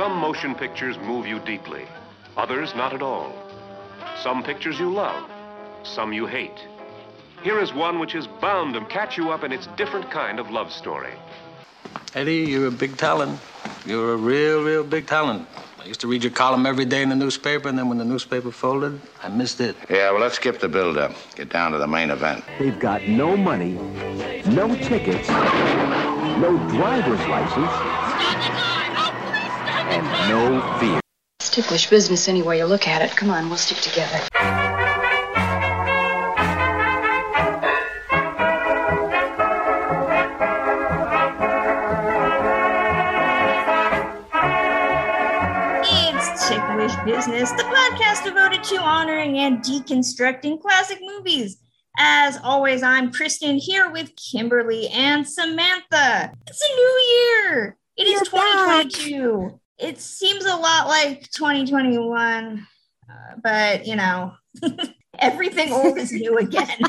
Some motion pictures move you deeply, others not at all. Some pictures you love, some you hate. Here is one which is bound to catch you up in its different kind of love story. Eddie, you're a big talent. You're a real, real big talent. I used to read your column every day in the newspaper, and then when the newspaper folded, I missed it. Yeah, well, let's skip the build-up. Get down to the main event. They've got no money, no tickets, no driver's license, and no fear. It's ticklish business any way you look at it. Come on, we'll stick together. It's Ticklish Business, the podcast devoted to honoring and deconstructing classic movies. As always, I'm Kristen here with Kimberly and Samantha. It's a new year. It is 2022. It seems a lot like 2021, uh, but you know, everything old is new again.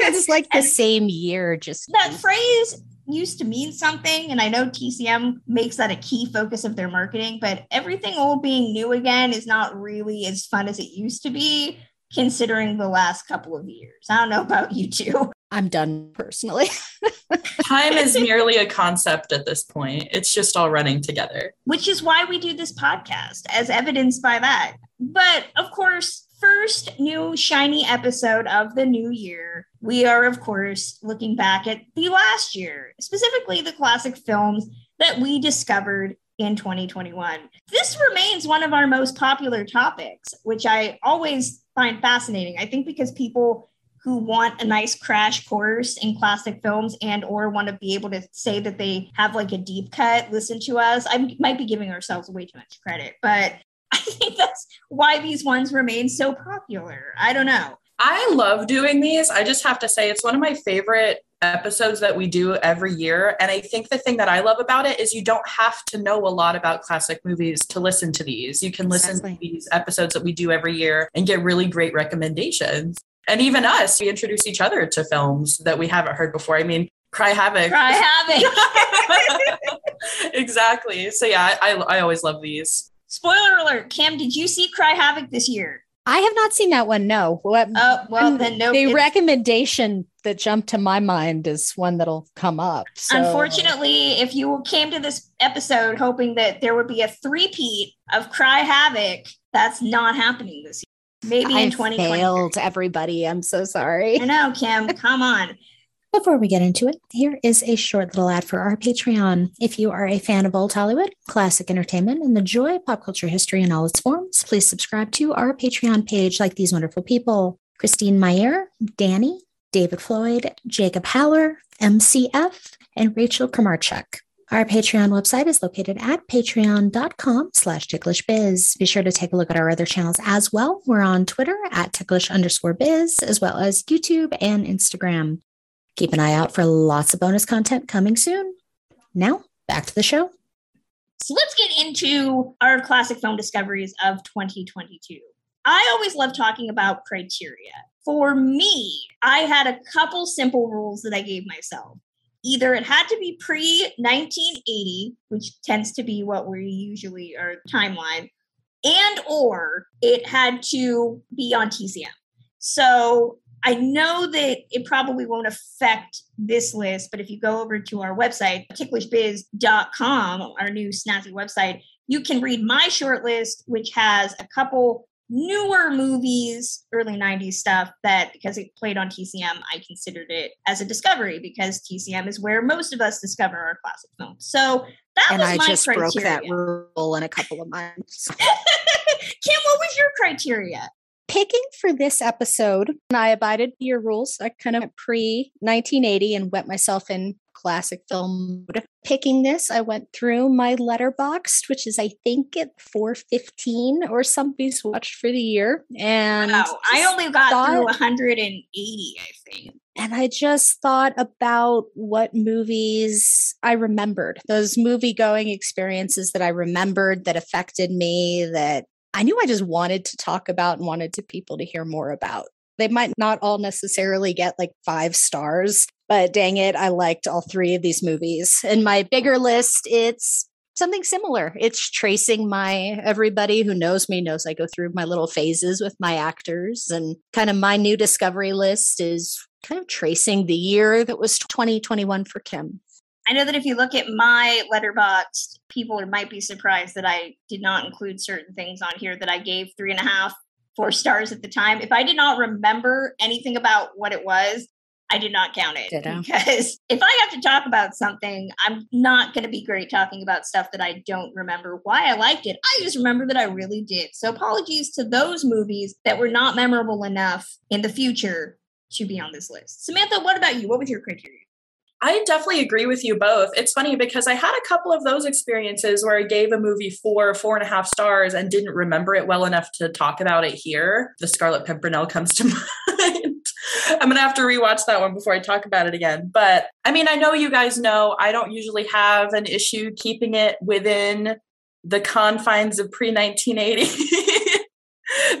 it's like the same year, just that phrase used to mean something, and I know TCM makes that a key focus of their marketing, but everything old being new again is not really as fun as it used to be, considering the last couple of years. I don't know about you two. I'm done personally. Time is merely a concept at this point. It's just all running together. Which is why we do this podcast, as evidenced by that. But of course, first new shiny episode of the new year, we are, of course, looking back at the last year, specifically the classic films that we discovered in 2021. This remains one of our most popular topics, which I always find fascinating. I think because people who want a nice crash course in classic films and or want to be able to say that they have like a deep cut listen to us i might be giving ourselves way too much credit but i think that's why these ones remain so popular i don't know I love doing these. I just have to say, it's one of my favorite episodes that we do every year. And I think the thing that I love about it is you don't have to know a lot about classic movies to listen to these. You can listen exactly. to these episodes that we do every year and get really great recommendations. And even us, we introduce each other to films that we haven't heard before. I mean, Cry Havoc. Cry Havoc. exactly. So yeah, I, I always love these. Spoiler alert, Cam, did you see Cry Havoc this year? I have not seen that one. No. What, oh, well, then no. The recommendation that jumped to my mind is one that'll come up. So. Unfortunately, if you came to this episode hoping that there would be a three-peat of Cry Havoc, that's not happening this year. Maybe I in 2020. failed everybody. I'm so sorry. I know, Kim. Come on. Before we get into it, here is a short little ad for our Patreon. If you are a fan of old Hollywood, classic entertainment, and the joy of pop culture history in all its forms, please subscribe to our Patreon page like these wonderful people Christine Meyer, Danny, David Floyd, Jacob Haller, MCF, and Rachel Kramarchuk. Our Patreon website is located at patreon.com slash ticklishbiz. Be sure to take a look at our other channels as well. We're on Twitter at ticklish underscore biz, as well as YouTube and Instagram. Keep an eye out for lots of bonus content coming soon. Now, back to the show. So let's get into our classic film discoveries of 2022. I always love talking about criteria. For me, I had a couple simple rules that I gave myself. Either it had to be pre 1980, which tends to be what we usually our timeline, and or it had to be on TCM. So I know that it probably won't affect this list, but if you go over to our website, ticklishbiz.com, our new snazzy website, you can read my short list, which has a couple newer movies, early 90s stuff that because it played on TCM, I considered it as a discovery because TCM is where most of us discover our classic films. So that and was I my just criteria. broke that rule in a couple of months. Kim, what was your criteria? Picking for this episode, and I abided your rules. I kind of pre 1980 and went myself in classic film mode. Picking this, I went through my Letterboxd, which is I think at 415 or something's watched for the year. And wow, I only got thought, through 180, I think. And I just thought about what movies I remembered, those movie going experiences that I remembered that affected me, that I knew I just wanted to talk about and wanted to people to hear more about. They might not all necessarily get like five stars, but dang it, I liked all three of these movies. In my bigger list, it's something similar. It's tracing my everybody who knows me knows I go through my little phases with my actors and kind of my new discovery list is kind of tracing the year that was 2021 for Kim. I know that if you look at my Letterboxd, people might be surprised that I did not include certain things on here that I gave three and a half, four stars at the time. If I did not remember anything about what it was, I did not count it Ditto. because if I have to talk about something, I'm not going to be great talking about stuff that I don't remember why I liked it. I just remember that I really did. So apologies to those movies that were not memorable enough in the future to be on this list. Samantha, what about you? What was your criteria? I definitely agree with you both. It's funny because I had a couple of those experiences where I gave a movie four, four and a half stars and didn't remember it well enough to talk about it here. The Scarlet Pimpernel comes to mind. I'm going to have to rewatch that one before I talk about it again. But I mean, I know you guys know I don't usually have an issue keeping it within the confines of pre 1980.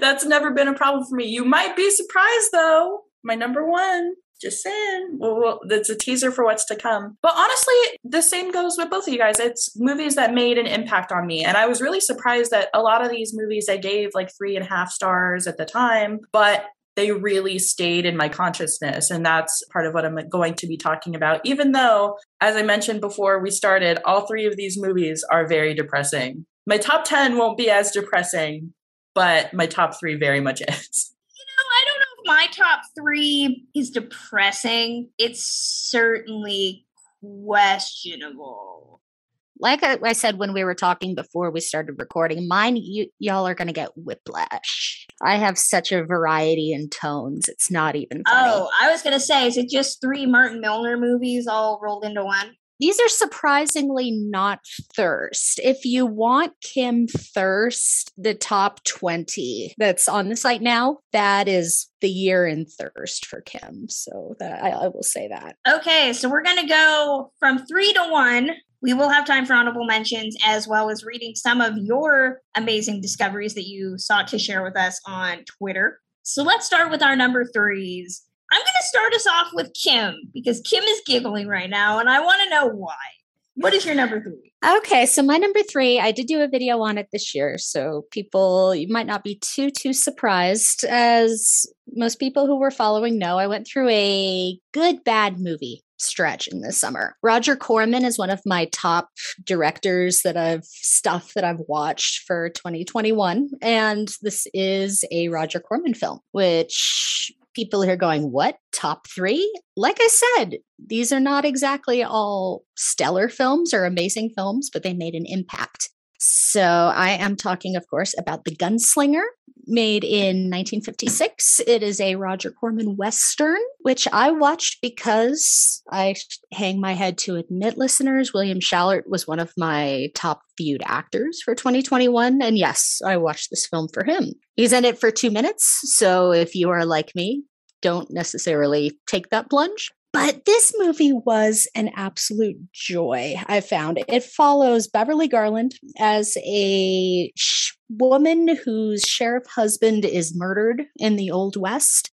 That's never been a problem for me. You might be surprised though. My number one just saying. Well, well, that's a teaser for what's to come. But honestly, the same goes with both of you guys. It's movies that made an impact on me. And I was really surprised that a lot of these movies I gave like three and a half stars at the time, but they really stayed in my consciousness. And that's part of what I'm going to be talking about. Even though, as I mentioned before we started, all three of these movies are very depressing. My top 10 won't be as depressing, but my top three very much is. I don't know if my top three is depressing. It's certainly questionable. Like I, I said when we were talking before we started recording, mine you, y'all are gonna get whiplash. I have such a variety in tones; it's not even funny. Oh, I was gonna say, is it just three Martin Milner movies all rolled into one? These are surprisingly not thirst. If you want Kim Thirst, the top 20 that's on the site now, that is the year in thirst for Kim. So that I, I will say that. Okay, so we're gonna go from three to one. We will have time for honorable mentions as well as reading some of your amazing discoveries that you sought to share with us on Twitter. So let's start with our number threes. I'm going to start us off with Kim because Kim is giggling right now and I want to know why. What is your number three? Okay, so my number three, I did do a video on it this year. So people, you might not be too, too surprised. As most people who were following know, I went through a good, bad movie stretch in this summer. Roger Corman is one of my top directors that I've stuff that I've watched for 2021 and this is a Roger Corman film which people here going what? Top 3 like I said these are not exactly all stellar films or amazing films but they made an impact. So I am talking, of course, about The Gunslinger, made in 1956. It is a Roger Corman Western, which I watched because I hang my head to admit, listeners, William Schallert was one of my top viewed actors for 2021. And yes, I watched this film for him. He's in it for two minutes. So if you are like me, don't necessarily take that plunge. But this movie was an absolute joy, I found. It follows Beverly Garland as a sh- woman whose sheriff husband is murdered in the Old West.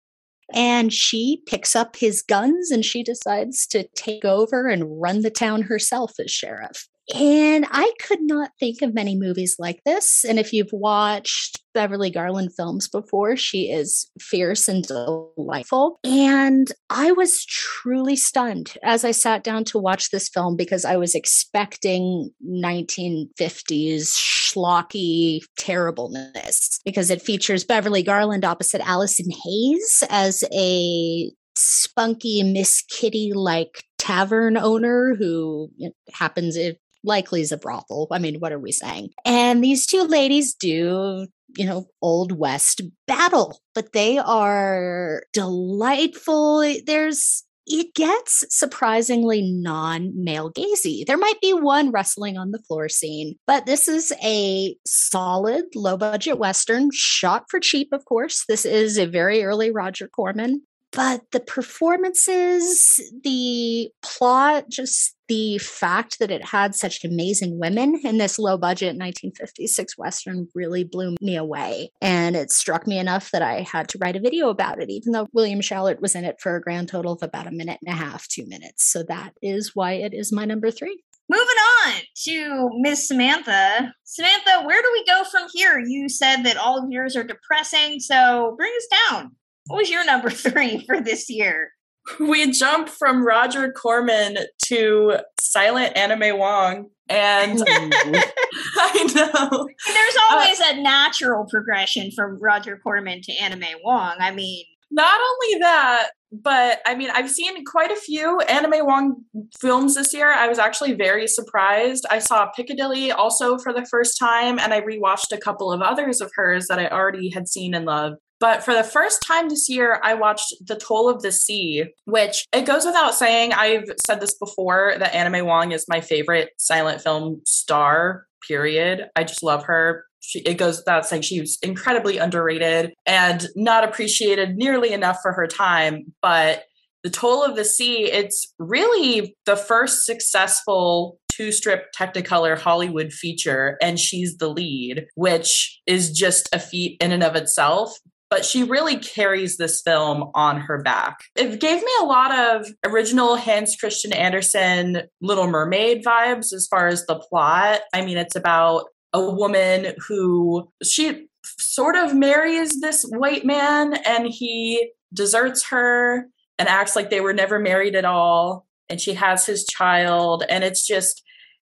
And she picks up his guns and she decides to take over and run the town herself as sheriff. And I could not think of many movies like this. And if you've watched Beverly Garland films before, she is fierce and delightful. And I was truly stunned as I sat down to watch this film because I was expecting 1950s schlocky terribleness because it features Beverly Garland opposite Allison Hayes as a spunky Miss Kitty like tavern owner who happens it likely is a brothel. I mean, what are we saying? And these two ladies do, you know, Old West battle, but they are delightful. There's it gets surprisingly non male gazy. There might be one wrestling on the floor scene, but this is a solid low budget Western shot for cheap, of course. This is a very early Roger Corman. But the performances, the plot, just the fact that it had such amazing women in this low budget 1956 Western really blew me away. And it struck me enough that I had to write a video about it, even though William Schallert was in it for a grand total of about a minute and a half, two minutes. So that is why it is my number three. Moving on to Miss Samantha. Samantha, where do we go from here? You said that all of yours are depressing, so bring us down. What was your number three for this year? We jump from Roger Corman to silent Anna May Wong. And I know. There's always uh, a natural progression from Roger Corman to Anna May Wong. I mean, not only that, but I mean, I've seen quite a few Anna May Wong films this year. I was actually very surprised. I saw Piccadilly also for the first time, and I rewatched a couple of others of hers that I already had seen and loved. But for the first time this year, I watched The Toll of the Sea, which it goes without saying, I've said this before that Anna May Wong is my favorite silent film star, period. I just love her. She, it goes without saying she's incredibly underrated and not appreciated nearly enough for her time. But The Toll of the Sea, it's really the first successful two strip Technicolor Hollywood feature, and she's the lead, which is just a feat in and of itself but she really carries this film on her back. It gave me a lot of original Hans Christian Andersen Little Mermaid vibes as far as the plot. I mean, it's about a woman who she sort of marries this white man and he deserts her and acts like they were never married at all. And she has his child. And it's just,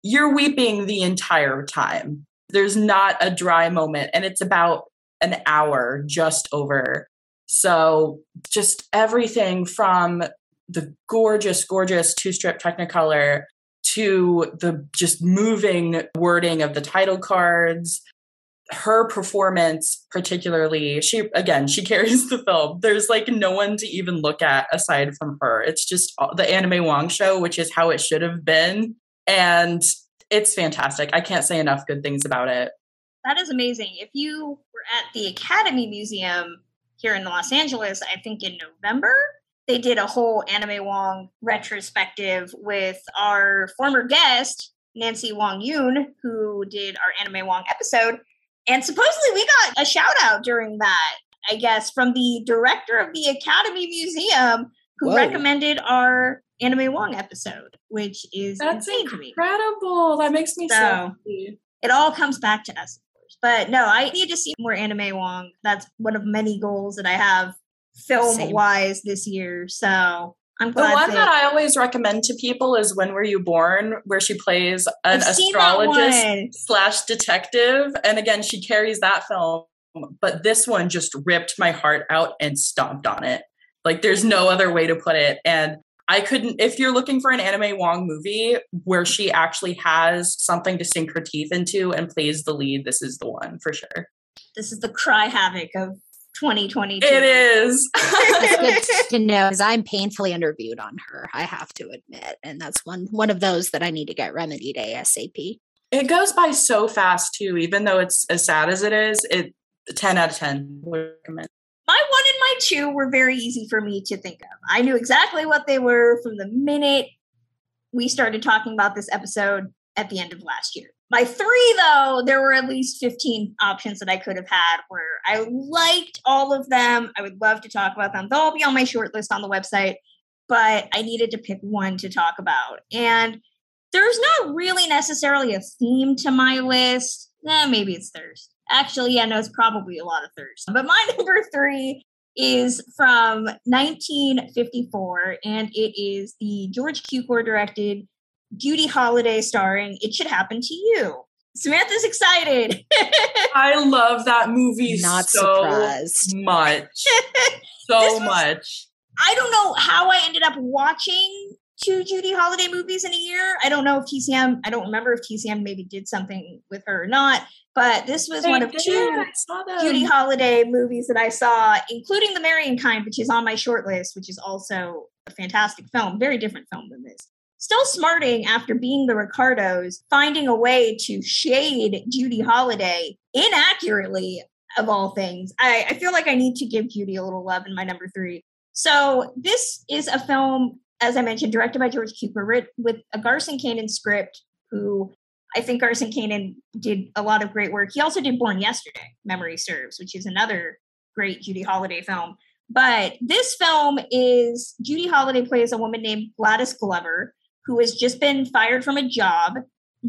you're weeping the entire time. There's not a dry moment. And it's about an hour just over. So just everything from the gorgeous, gorgeous two strip Technicolor to the just moving wording of the title cards. Her performance, particularly, she again, she carries the film. There's like no one to even look at aside from her. It's just the Anna May Wong show, which is how it should have been. And it's fantastic. I can't say enough good things about it. That is amazing. If you at the Academy Museum here in Los Angeles, I think in November, they did a whole Anna May Wong retrospective with our former guest, Nancy Wang Yuen, who did our Anna May Wong episode. And supposedly we got a shout out during that, I guess, from the director of the Academy Museum who Whoa. recommended our Anna May Wong episode, which is That's incredible. That makes me so, so happy. It all comes back to us. But no, I need to see more Anna May Wong. That's one of many goals that I have film wise this year. So I'm glad. The one that, that I always recommend to people is When Were You Born, where she plays an I've astrologist slash detective. And again, she carries that film. But this one just ripped my heart out and stomped on it. Like there's no other way to put it. And I couldn't, if you're looking for an Anna May Wong movie where she actually has something to sink her teeth into and plays the lead, this is the one for sure. This is the cry havoc of 2022. It is. it's good to know because I'm painfully underviewed on her. I have to admit, and that's one one of those that I need to get remedied asap. It goes by so fast too, even though it's as sad as it is. It 10 out of 10 would recommend my one and my two were very easy for me to think of. I knew exactly what they were from the minute we started talking about this episode at the end of last year. My three, though, there were at least 15 options that I could have had where I liked all of them. I would love to talk about them. They'll all be on my short list on the website, but I needed to pick one to talk about. And there's not really necessarily a theme to my list. Eh, maybe it's thirst. Actually, yeah, no, it's probably a lot of thirst. But my number three is from 1954, and it is the George Cukor directed Judy Holliday starring It Should Happen to You. Samantha's excited. I love that movie Not so surprised. much. so was, much. I don't know how I ended up watching two Judy Holliday movies in a year. I don't know if TCM, I don't remember if TCM maybe did something with her or not, but this was one of two Judy Holliday movies that I saw, including The Marrying Kind, which is on my short list, which is also a fantastic film, very different film than this. Still smarting after being the Ricardos, finding a way to shade Judy Holliday inaccurately, of all things. I, I feel like I need to give Judy a little love in my number three. So this is a film, as I mentioned, directed by George Cukor, with a Garson Kanin script, who I think Garson Kanin did a lot of great work. He also did Born Yesterday, Memory Serves, which is another great Judy Holliday film. But this film is Judy Holliday plays a woman named Gladys Glover, who has just been fired from a job.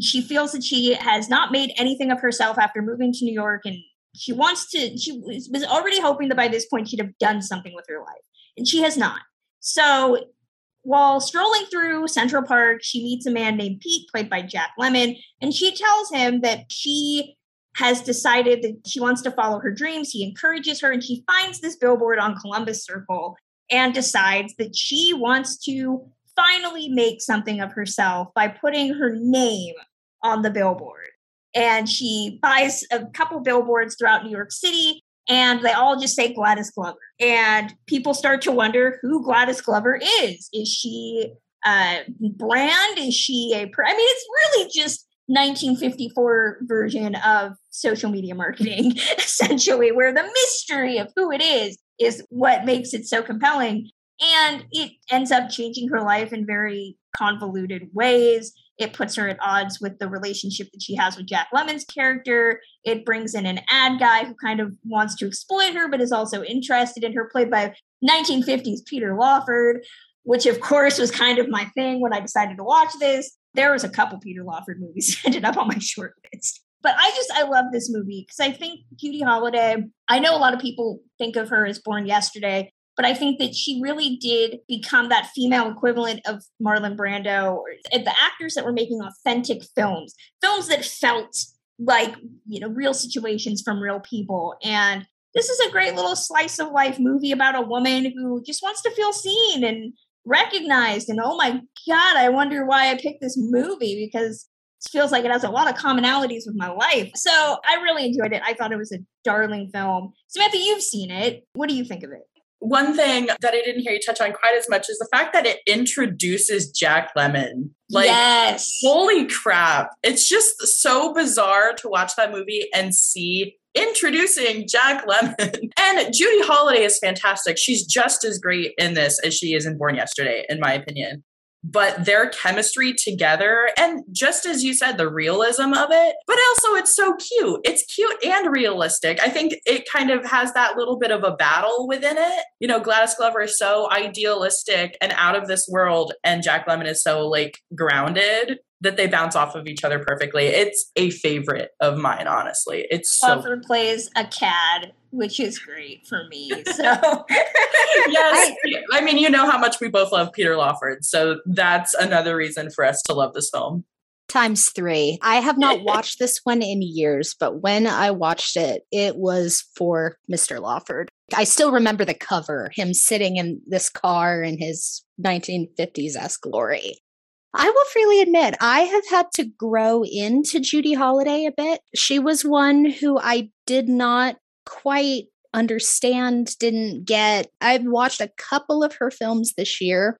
She feels that she has not made anything of herself after moving to New York and she wants to, she was already hoping that by this point she'd have done something with her life, and she has not. So while strolling through Central Park, she meets a man named Pete, played by Jack Lemmon, and she tells him that she has decided that she wants to follow her dreams. He encourages her, and she finds this billboard on Columbus Circle and decides that she wants to finally make something of herself by putting her name on the billboard. And she buys a couple billboards throughout New York City, and they all just say Gladys Glover. And people start to wonder who Gladys Glover is. Is she a brand? Is she a? I mean, it's really just 1954 version of social media marketing, essentially, where the mystery of who it is is what makes it so compelling. And it ends up changing her life in very convoluted ways. It puts her at odds with the relationship that she has with Jack Lemmon's character. It brings in an ad guy who kind of wants to exploit her, but is also interested in her, played by 1950s Peter Lawford, which of course was kind of my thing when I decided to watch this. There was a couple Peter Lawford movies ended up on my short list. But I just I love this movie because I think Judy Holliday. I know a lot of people think of her as Born Yesterday, but I think that she really did become that female equivalent of Marlon Brando the actors that were making authentic films, films that felt like, you know, real situations from real people. And this is a great little slice of life movie about a woman who just wants to feel seen and recognized. And oh my God, I wonder why I picked this movie because it feels like it has a lot of commonalities with my life. So I really enjoyed it. I thought it was a darling film. Samantha, you've seen it. What do you think of it? One thing that I didn't hear you touch on quite as much is the fact that it introduces Jack Lemmon. Like, yes. holy crap. It's just so bizarre to watch that movie and see introducing Jack Lemmon. And Judy Holliday is fantastic. She's just as great in this as she is in Born Yesterday, in my opinion but their chemistry together and just as you said the realism of it but also it's so cute. It's cute and realistic. I think it kind of has that little bit of a battle within it. You know gladys glover is so idealistic and out of this world and jack lemmon is so like grounded that they bounce off of each other perfectly. It's a favorite of mine, honestly. It's so Glover plays a cad, which is great for me. So yes, I mean, you know how much we both love Peter Lawford, so that's another reason for us to love this film. Times three. I have not watched this one in years, but when I watched it, it was for Mr. Lawford. I still remember the cover, him sitting in this car in his 1950s esque glory. I will freely admit, I have had to grow into Judy Holliday a bit. She was one who I did not quite understand, didn't get. I've watched a couple of her films this year,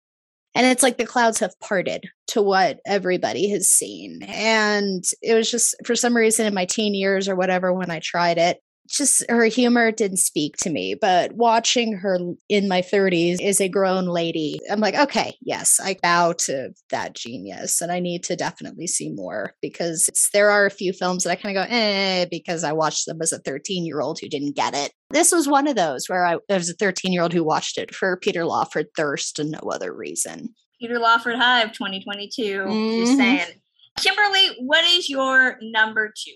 and it's like the clouds have parted to what everybody has seen. And it was just for some reason in my teen years or whatever when I tried it, just her humor didn't speak to me, but watching her in my 30s is a grown lady. I'm like, okay, yes, I bow to that genius and I need to definitely see more because there are a few films that I kind of go, eh, because I watched them as a 13 year old who didn't get it. This was one of those where I, I was a 13 year old who watched it for Peter Lawford thirst and no other reason. Peter Lawford Hive 2022. Mhm. Just saying. Kimberly, what is your number two?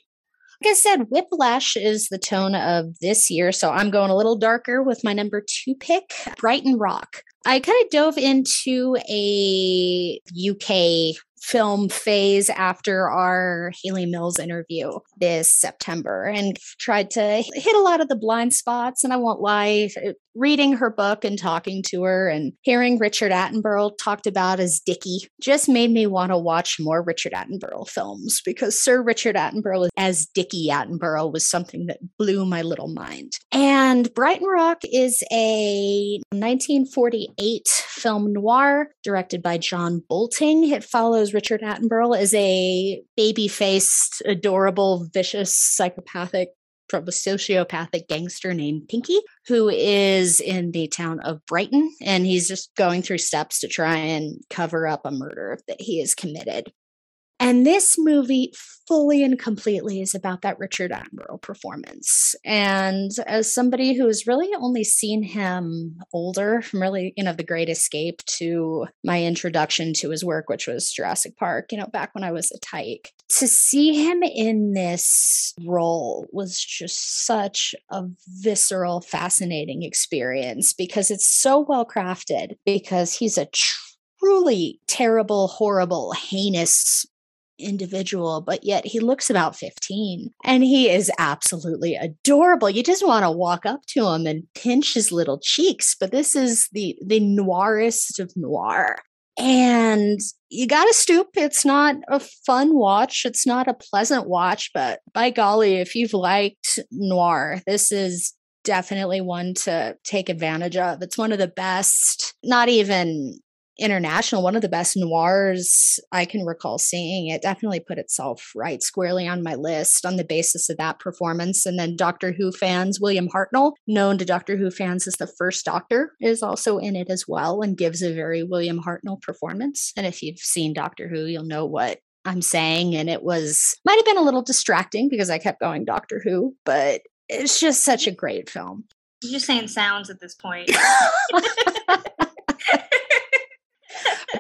Like I said, Whiplash is the tone of this year. So I'm going a little darker with my number two pick, Brighton Rock. I kind of dove into a UK film phase after our Hayley Mills interview this September and tried to hit a lot of the blind spots. And I won't lie, reading her book and talking to her and hearing Richard Attenborough talked about as Dickie just made me want to watch more Richard Attenborough films because Sir Richard Attenborough as Dickie Attenborough was something that blew my little mind. And Brighton Rock is a 1948 film noir directed by John Boulting. It follows Richard Attenborough as a baby faced, adorable, vicious, psychopathic from a sociopathic gangster named Pinky, who is in the town of Brighton, and he's just going through steps to try and cover up a murder that he has committed. And this movie fully and completely is about that Richard Attenborough performance. And as somebody who has really only seen him older, from really, you know, The Great Escape to my introduction to his work, which was Jurassic Park, you know, back when I was a tyke, to see him in this role was just such a visceral, fascinating experience because it's so well crafted, because he's a truly terrible, horrible, heinous individual, but yet he looks about 15 and he is absolutely adorable. You just want to walk up to him and pinch his little cheeks, but this is the the noirest of noir. And you got to stoop. It's not a fun watch. It's not a pleasant watch, but by golly, if you've liked noir, this is definitely one to take advantage of. It's one of the best, not even international, one of the best noirs I can recall seeing. It definitely put itself right squarely on my list on the basis of that performance. And then Doctor Who fans, William Hartnell, known to Doctor Who fans as the first Doctor, is also in it as well and gives a very William Hartnell performance. And if you've seen Doctor Who, you'll know what I'm saying. And it was, might have been a little distracting because I kept going Doctor Who, but it's just such a great film. You're just saying sounds at this point.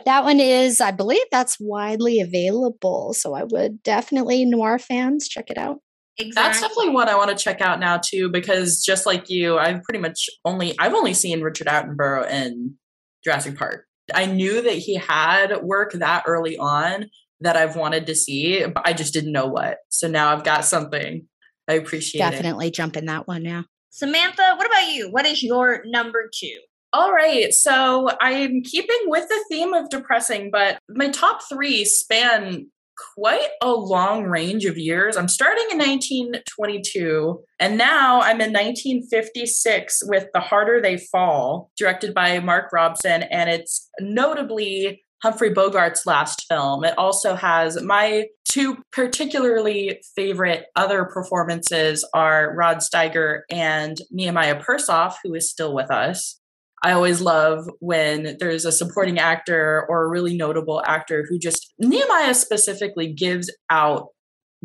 that one is, I believe that's widely available. So I would definitely, noir fans, check it out. Exactly. That's definitely what I want to check out now too, because just like you, I've pretty much only I've only seen Richard Attenborough in Jurassic Park. I knew that he had work that early on that I've wanted to see, but I just didn't know what. So now I've got something. I appreciate definitely it. jump in that one now. Samantha, what about you? What is your number two? All right. So I'm keeping with the theme of depressing, but my top three span quite a long range of years. I'm starting in 1922, and now I'm in 1956 with The Harder They Fall, directed by Mark Robson, and it's notably Humphrey Bogart's last film. It also has my two particularly favorite other performances are Rod Steiger and Nehemiah Persoff, who is still with us. I always love when there's a supporting actor or a really notable actor who just, Nehemiah specifically gives out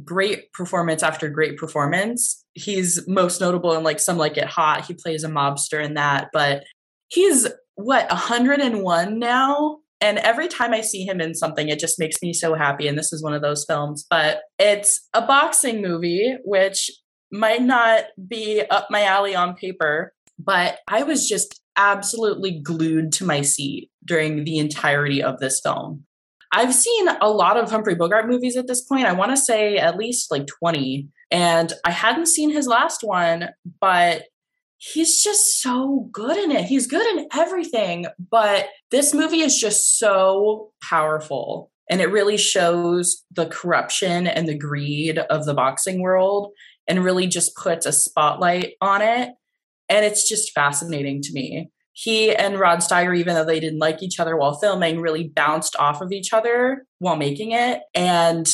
great performance after great performance. He's most notable in like Some Like It Hot. He plays a mobster in that, but he's what, 101 now? And every time I see him in something, it just makes me so happy. And this is one of those films, but it's a boxing movie, which might not be up my alley on paper, but I was just absolutely glued to my seat during the entirety of this film. I've seen a lot of Humphrey Bogart movies at this point. I want to say at least like 20. And I hadn't seen his last one, but he's just so good in it. He's good in everything. But this movie is just so powerful. And it really shows the corruption and the greed of the boxing world and really just puts a spotlight on it and it's just fascinating to me. He and Rod Steiger, even though they didn't like each other while filming, really bounced off of each other while making it. And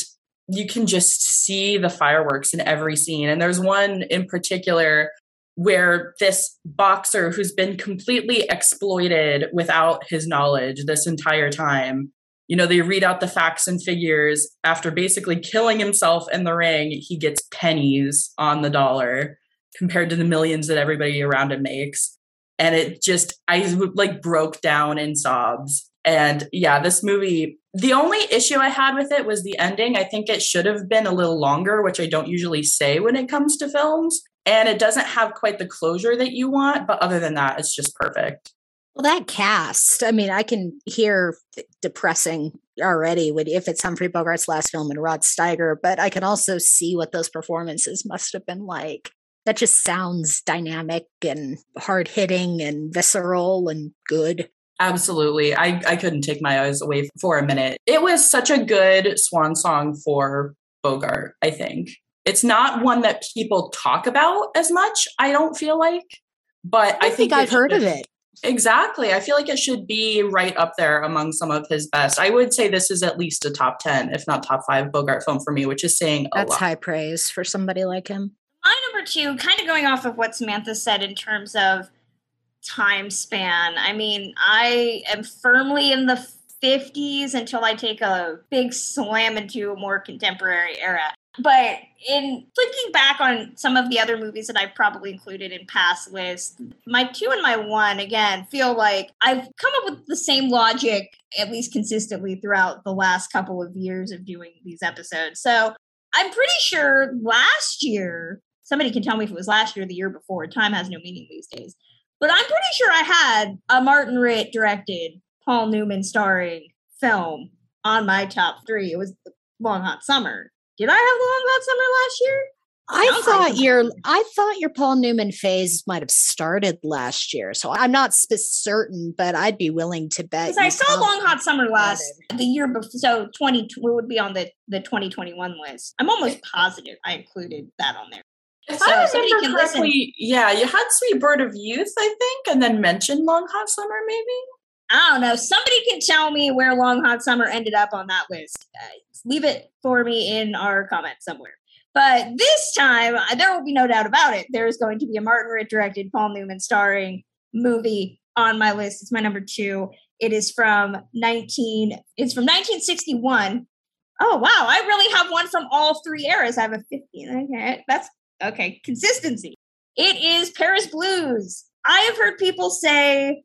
you can just see the fireworks in every scene. And there's one in particular where this boxer who's been completely exploited without his knowledge this entire time you know they read out the facts and figures after basically killing himself in the ring he gets pennies on the dollar compared to the millions that everybody around him makes. And it just, I like broke down in sobs. And yeah, this movie, the only issue I had with it was the ending. I think it should have been a little longer, which I don't usually say when it comes to films. And it doesn't have quite the closure that you want. But other than that, it's just perfect. Well, that cast, I mean, I can hear depressing already with if it's Humphrey Bogart's last film and Rod Steiger, but I can also see what those performances must have been like that just sounds dynamic and hard hitting and visceral and good. Absolutely. I, I couldn't take my eyes away for a minute. It was such a good swan song for Bogart, I think. It's not one that people talk about as much, I don't feel like. But I, I think, think I've heard of it. Exactly. I feel like it should be right up there among some of his best. I would say this is at least a top 10, if not top five Bogart film for me, which is saying That's lot. high praise for somebody like him. My number two, kind of going off of what Samantha said in terms of time span. I mean, I am firmly in the 50s until I take a big slam into a more contemporary era. But in thinking back on some of the other movies that I've probably included in past lists, my two and my one, again, feel like I've come up with the same logic, at least consistently, throughout the last couple of years of doing these episodes. So I'm pretty sure last year, somebody can tell me if it was last year or the year before, time has no meaning these days. But I'm pretty sure I had a Martin Ritt directed, Paul Newman starring film on my top three. It was Long Hot Summer. Did I have Long Hot Summer last year? I thought like- your I thought your Paul Newman phase might have started last year, so I'm not sp- certain, but I'd be willing to bet. Because I saw Long Hot Summer last the year before, so twenty would be on the the twenty twenty one list. I'm almost positive I included that on there. If So I somebody remember can listen. correctly, yeah, you had Sweet Bird of Youth, I think, and then mentioned Long Hot Summer, maybe. I don't know. Somebody can tell me where Long Hot Summer ended up on that list. Uh, leave it for me in our comments somewhere. But this time, uh, there will be no doubt about it. There is going to be a Martin Ritt directed, Paul Newman starring movie on my list. It's my number two. It is from 19. It's from 1961. Oh wow! I really have one from all three eras. I have a 15. Okay, that's okay. Consistency. It is Paris Blues. I have heard people say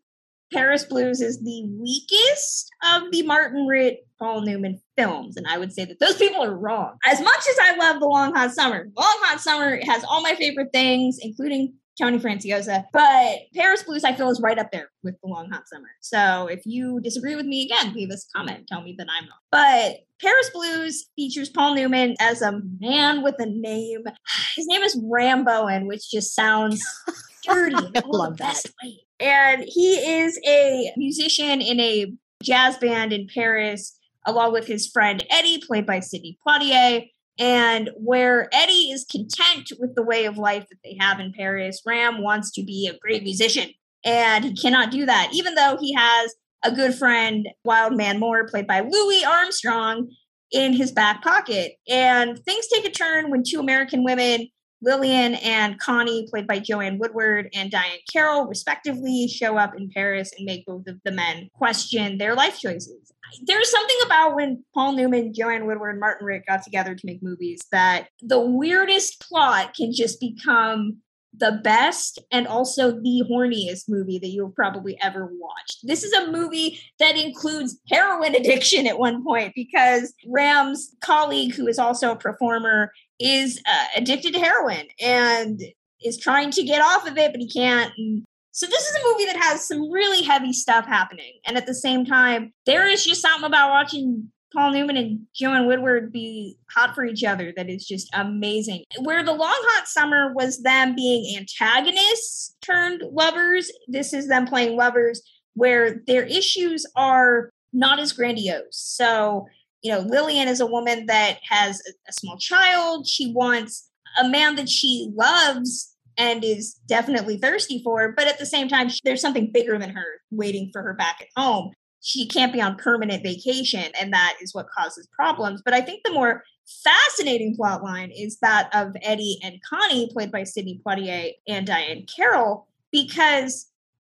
Paris Blues is the weakest of the Martin Ritt, Paul Newman films. And I would say that those people are wrong. As much as I love The Long Hot Summer, Long Hot Summer has all my favorite things, including Tony Franciosa. But Paris Blues, I feel, is right up there with The Long Hot Summer. So if you disagree with me again, leave us a comment. Tell me that I'm wrong. But Paris Blues features Paul Newman as a man with a name. His name is Ram Bowen, which just sounds dirty. all Love best way. And he is a musician in a jazz band in Paris, along with his friend Eddie, played by Sidney Poitier. And where Eddie is content with the way of life that they have in Paris, Ram wants to be a great musician. And he cannot do that, even though he has a good friend, Wild Man Moore, played by Louis Armstrong, in his back pocket. And things take a turn when two American women, Lillian and Connie, played by Joanne Woodward and Diahann Carroll, respectively, show up in Paris and make both of the men question their life choices. There's something about when Paul Newman, Joanne Woodward, and Martin Ritt got together to make movies that the weirdest plot can just become the best and also the horniest movie that you've probably ever watched. This is a movie that includes heroin addiction at one point because Ram's colleague, who is also a performer, is uh, addicted to heroin and is trying to get off of it, but he can't. And so this is a movie that has some really heavy stuff happening, and at the same time, there is just something about watching Paul Newman and Joan Woodward be hot for each other that is just amazing. Where the Long Hot Summer was them being antagonists turned lovers, this is them playing lovers where their issues are not as grandiose. So, you know, Lillian is a woman that has a, small child. She wants a man that she loves and is definitely thirsty for, but at the same time, she- there's something bigger than her waiting for her back at home. She can't be on permanent vacation and that is what causes problems. But i think the more fascinating plot line is that of eddie and connie played by sidney poitier and Diahann Carroll because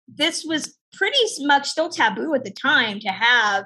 this was pretty much still taboo at the time to have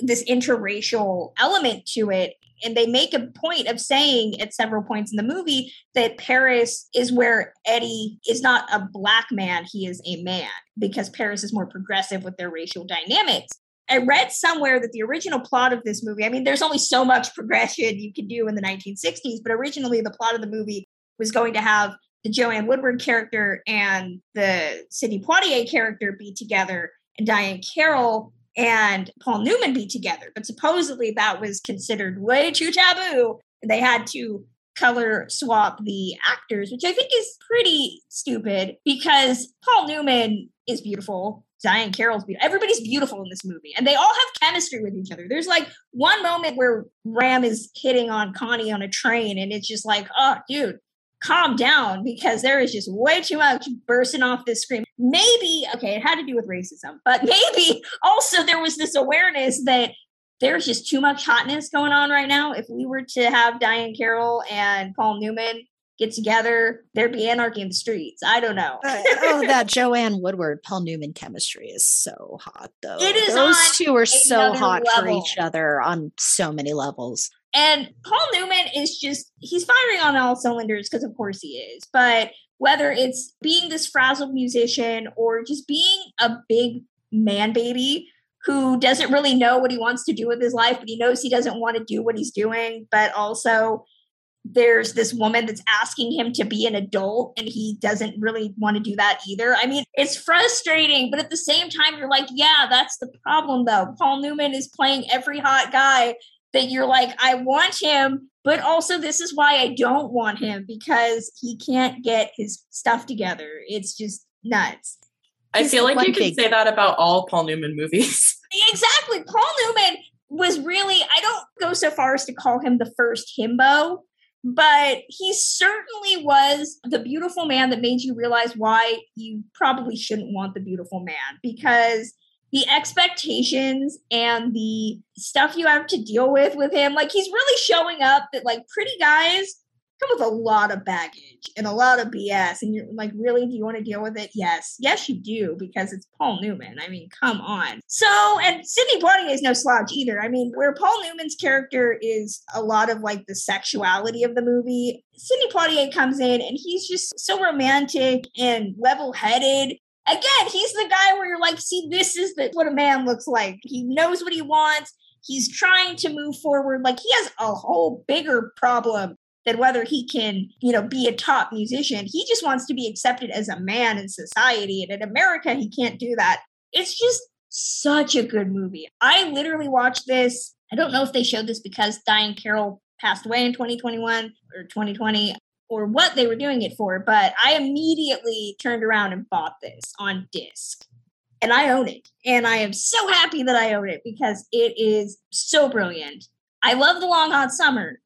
this interracial element to it and they make a point of saying at several points in the movie that Paris is where Eddie is not a black man, he is a man, because Paris is more progressive with their racial dynamics. I read somewhere that the original plot of this movie, I mean, there's only so much progression you could do in the 1960s, but originally the plot of the movie was going to have the Joanne Woodward character and the Sidney Poitier character be together, and Diahann Carroll and Paul Newman be together. But supposedly that was considered way too taboo. They had to color swap the actors, which I think is pretty stupid because Paul Newman is beautiful. Diahann Carroll's beautiful. Everybody's beautiful in this movie, and they all have chemistry with each other. There's like one moment where Ram is hitting on Connie on a train, and it's just like, oh, dude, calm down because there is just way too much bursting off this screen. Maybe, okay, it had to do with racism, but maybe also there was this awareness that there's just too much hotness going on right now. If we were to have Diahann Carroll and Paul Newman get together, there'd be anarchy in the streets. I don't know. Uh, oh, that Joanne Woodward Paul Newman chemistry is so hot, though. It is Those two are so hot for each other on so many levels. And Paul Newman is just, he's firing on all cylinders because, of course, he is. But whether it's being this frazzled musician or just being a big man baby who doesn't really know what he wants to do with his life, but he knows he doesn't want to do what he's doing, but also there's this woman that's asking him to be an adult and he doesn't really want to do that either. I mean, it's frustrating, but at the same time, you're like, yeah, that's the problem though. Paul Newman is playing every hot guy that you're like, I want him, but also this is why I don't want him because he can't get his stuff together. It's just nuts. I feel like you can say that about all Paul Newman movies. Exactly. Paul Newman was really, I don't go so far as to call him the first himbo, but he certainly was the beautiful man that made you realize why you probably shouldn't want the beautiful man because the expectations and the stuff you have to deal with with him like he's really showing up that like pretty guys come with a lot of baggage and a lot of bs and you're like really do you want to deal with it? Yes. Yes you do because it's paul newman. I mean come on. So and sidney poitier is no slouch either. I mean where paul newman's character is a lot of like the sexuality of the movie sidney poitier comes in and he's just so romantic and level-headed again, he's the guy where you're like, see, this is the, what a man looks like. He knows what he wants. He's trying to move forward. Like he has a whole bigger problem than whether he can, you know, be a top musician. He just wants to be accepted as a man in society. And in America, he can't do that. It's just such a good movie. I literally watched this. I don't know if they showed this because Diahann Carroll passed away in 2021 or 2020 or what they were doing it for, but I immediately turned around and bought this on disc. And I own it. And I am so happy that I own it because it is so brilliant. I love The Long Hot Summer,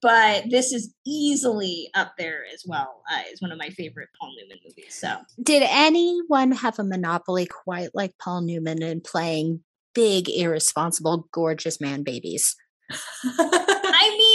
but this is easily up there as well uh, as one of my favorite Paul Newman movies. So Did anyone have a monopoly quite like Paul Newman in playing big, irresponsible, gorgeous man babies? I mean,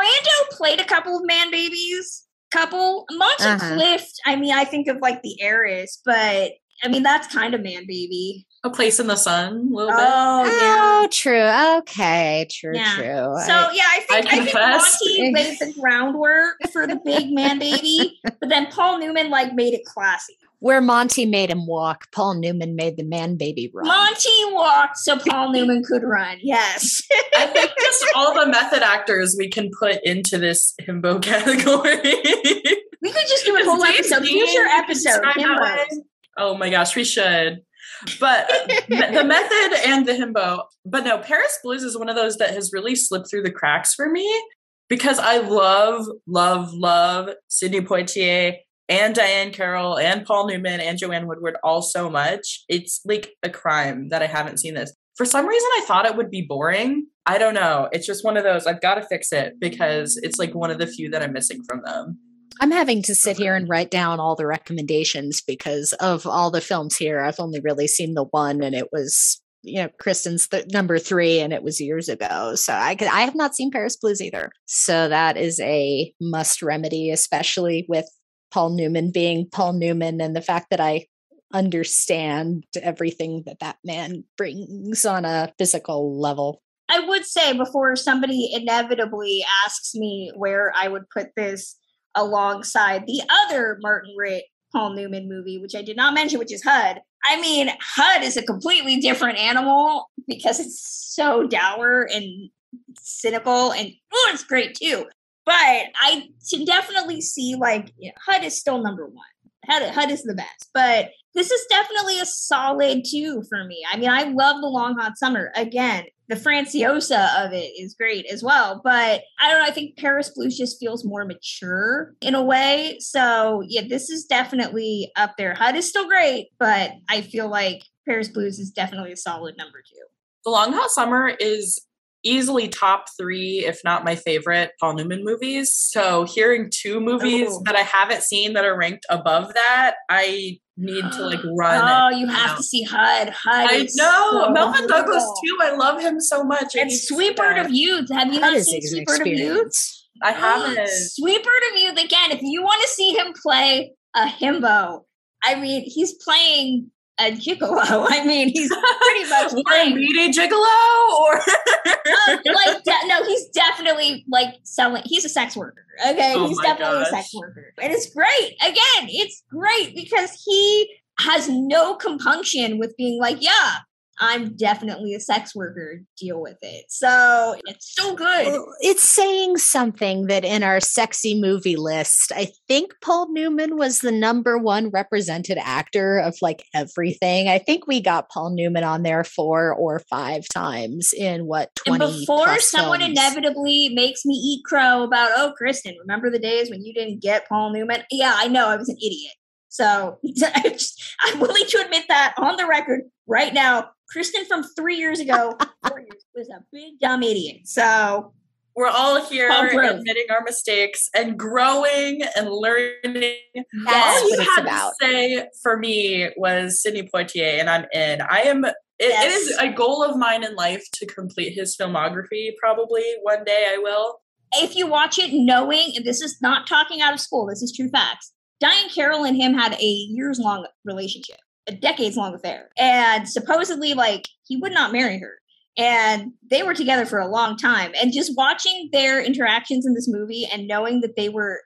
Brando played a couple of man babies. Couple Monty Uh-huh. Clift. I mean, I think of like the heiress, but I mean that's kind of man baby. A Place in the Sun, a little bit. Oh yeah. Oh, true. Okay, true, Yeah. true. So I- yeah, I think I I, think. Monty laid the groundwork for the big man baby, but then Paul Newman like made it classy. Where Monty made him walk, Paul Newman made the man baby run. Monty walked so Paul Newman could run. Yes. I think just all the method actors we can put into this himbo category. we could just do a whole episode, future episode. himbos. Oh my gosh, we should. But the method and the himbo. But no, Paris Blues is one of those that has really slipped through the cracks for me because I love, love, love Sidney Poitier and Diahann Carroll and Paul Newman and Joanne Woodward all so much. It's like a crime that I haven't seen this. For some reason, I thought it would be boring. I don't know. It's just one of those. I've got to fix it because it's like one of the few that I'm missing from them. I'm having to sit here and write down all the recommendations because of all the films here. I've only really seen the one, and it was you know Kristen's th- number three, and it was years ago. So I could I have not seen Paris Blues either. So that is a must remedy, especially with Paul Newman being Paul Newman, and the fact that I understand everything that that man brings on a physical level. I would say before somebody inevitably asks me where I would put this alongside the other Martin Ritt Paul Newman movie, which I did not mention, which is HUD. I mean, HUD is a completely different animal because it's so dour and cynical, and oh, it's great too. But I can definitely see like you know, HUD is still number one. HUD, HUD is the best, but this is definitely a solid two for me. I mean, I love the Long Hot Summer. Again, the Franciosa of it is great as well. But I don't know. I think Paris Blues just feels more mature in a way. So yeah, this is definitely up there. HUD is still great, but I feel like Paris Blues is definitely a solid number two. The Long Hot Summer is easily top three, if not my favorite Paul Newman movies. So hearing two movies Oh. that I haven't seen that are ranked above that, I need to like run. Oh, you have out. to see HUD. HUD. I know so Melvyn Douglas too. I love him so much. And need to see Sweet Bird of Youth. Have you That not seen an Sweet Bird of Youth? I haven't. Sweeper to mute again. If you want to see him play a himbo, I mean, he's playing a gigolo. I mean, he's pretty much playing BD gigolo, or um, like de- no, he's definitely like selling. He's a sex worker. Okay, Oh he's definitely gosh. a sex worker, and it's great. Again, it's great because he has no compunction with being like, yeah. I'm definitely a sex worker. Deal with it. So it's so good. Well, It's saying something that in our sexy movie list, I think Paul Newman was the number one represented actor of like everything. I think we got Paul Newman on there four or five times in what And 20 before plus someone films. inevitably makes me eat crow about, oh, Kristen, remember the days when you didn't get Paul Newman? Yeah, I know, I was an idiot. So I'm willing to admit that on the record right now. Kristen from three years ago was a big dumb idiot. So We're all here admitting our mistakes and growing and learning. That's all you had about. to say for me was Sidney Poitier, and I'm in. I am. It, it is a goal of mine in life to complete his filmography. Probably one day I will. if you watch it knowing, and this is not talking out of school, this is true facts. Diahann Carroll and him had a years long relationship, a decades long affair. And supposedly, like, he would not marry her. And they were together for a long time. And just watching their interactions in this movie and knowing that they were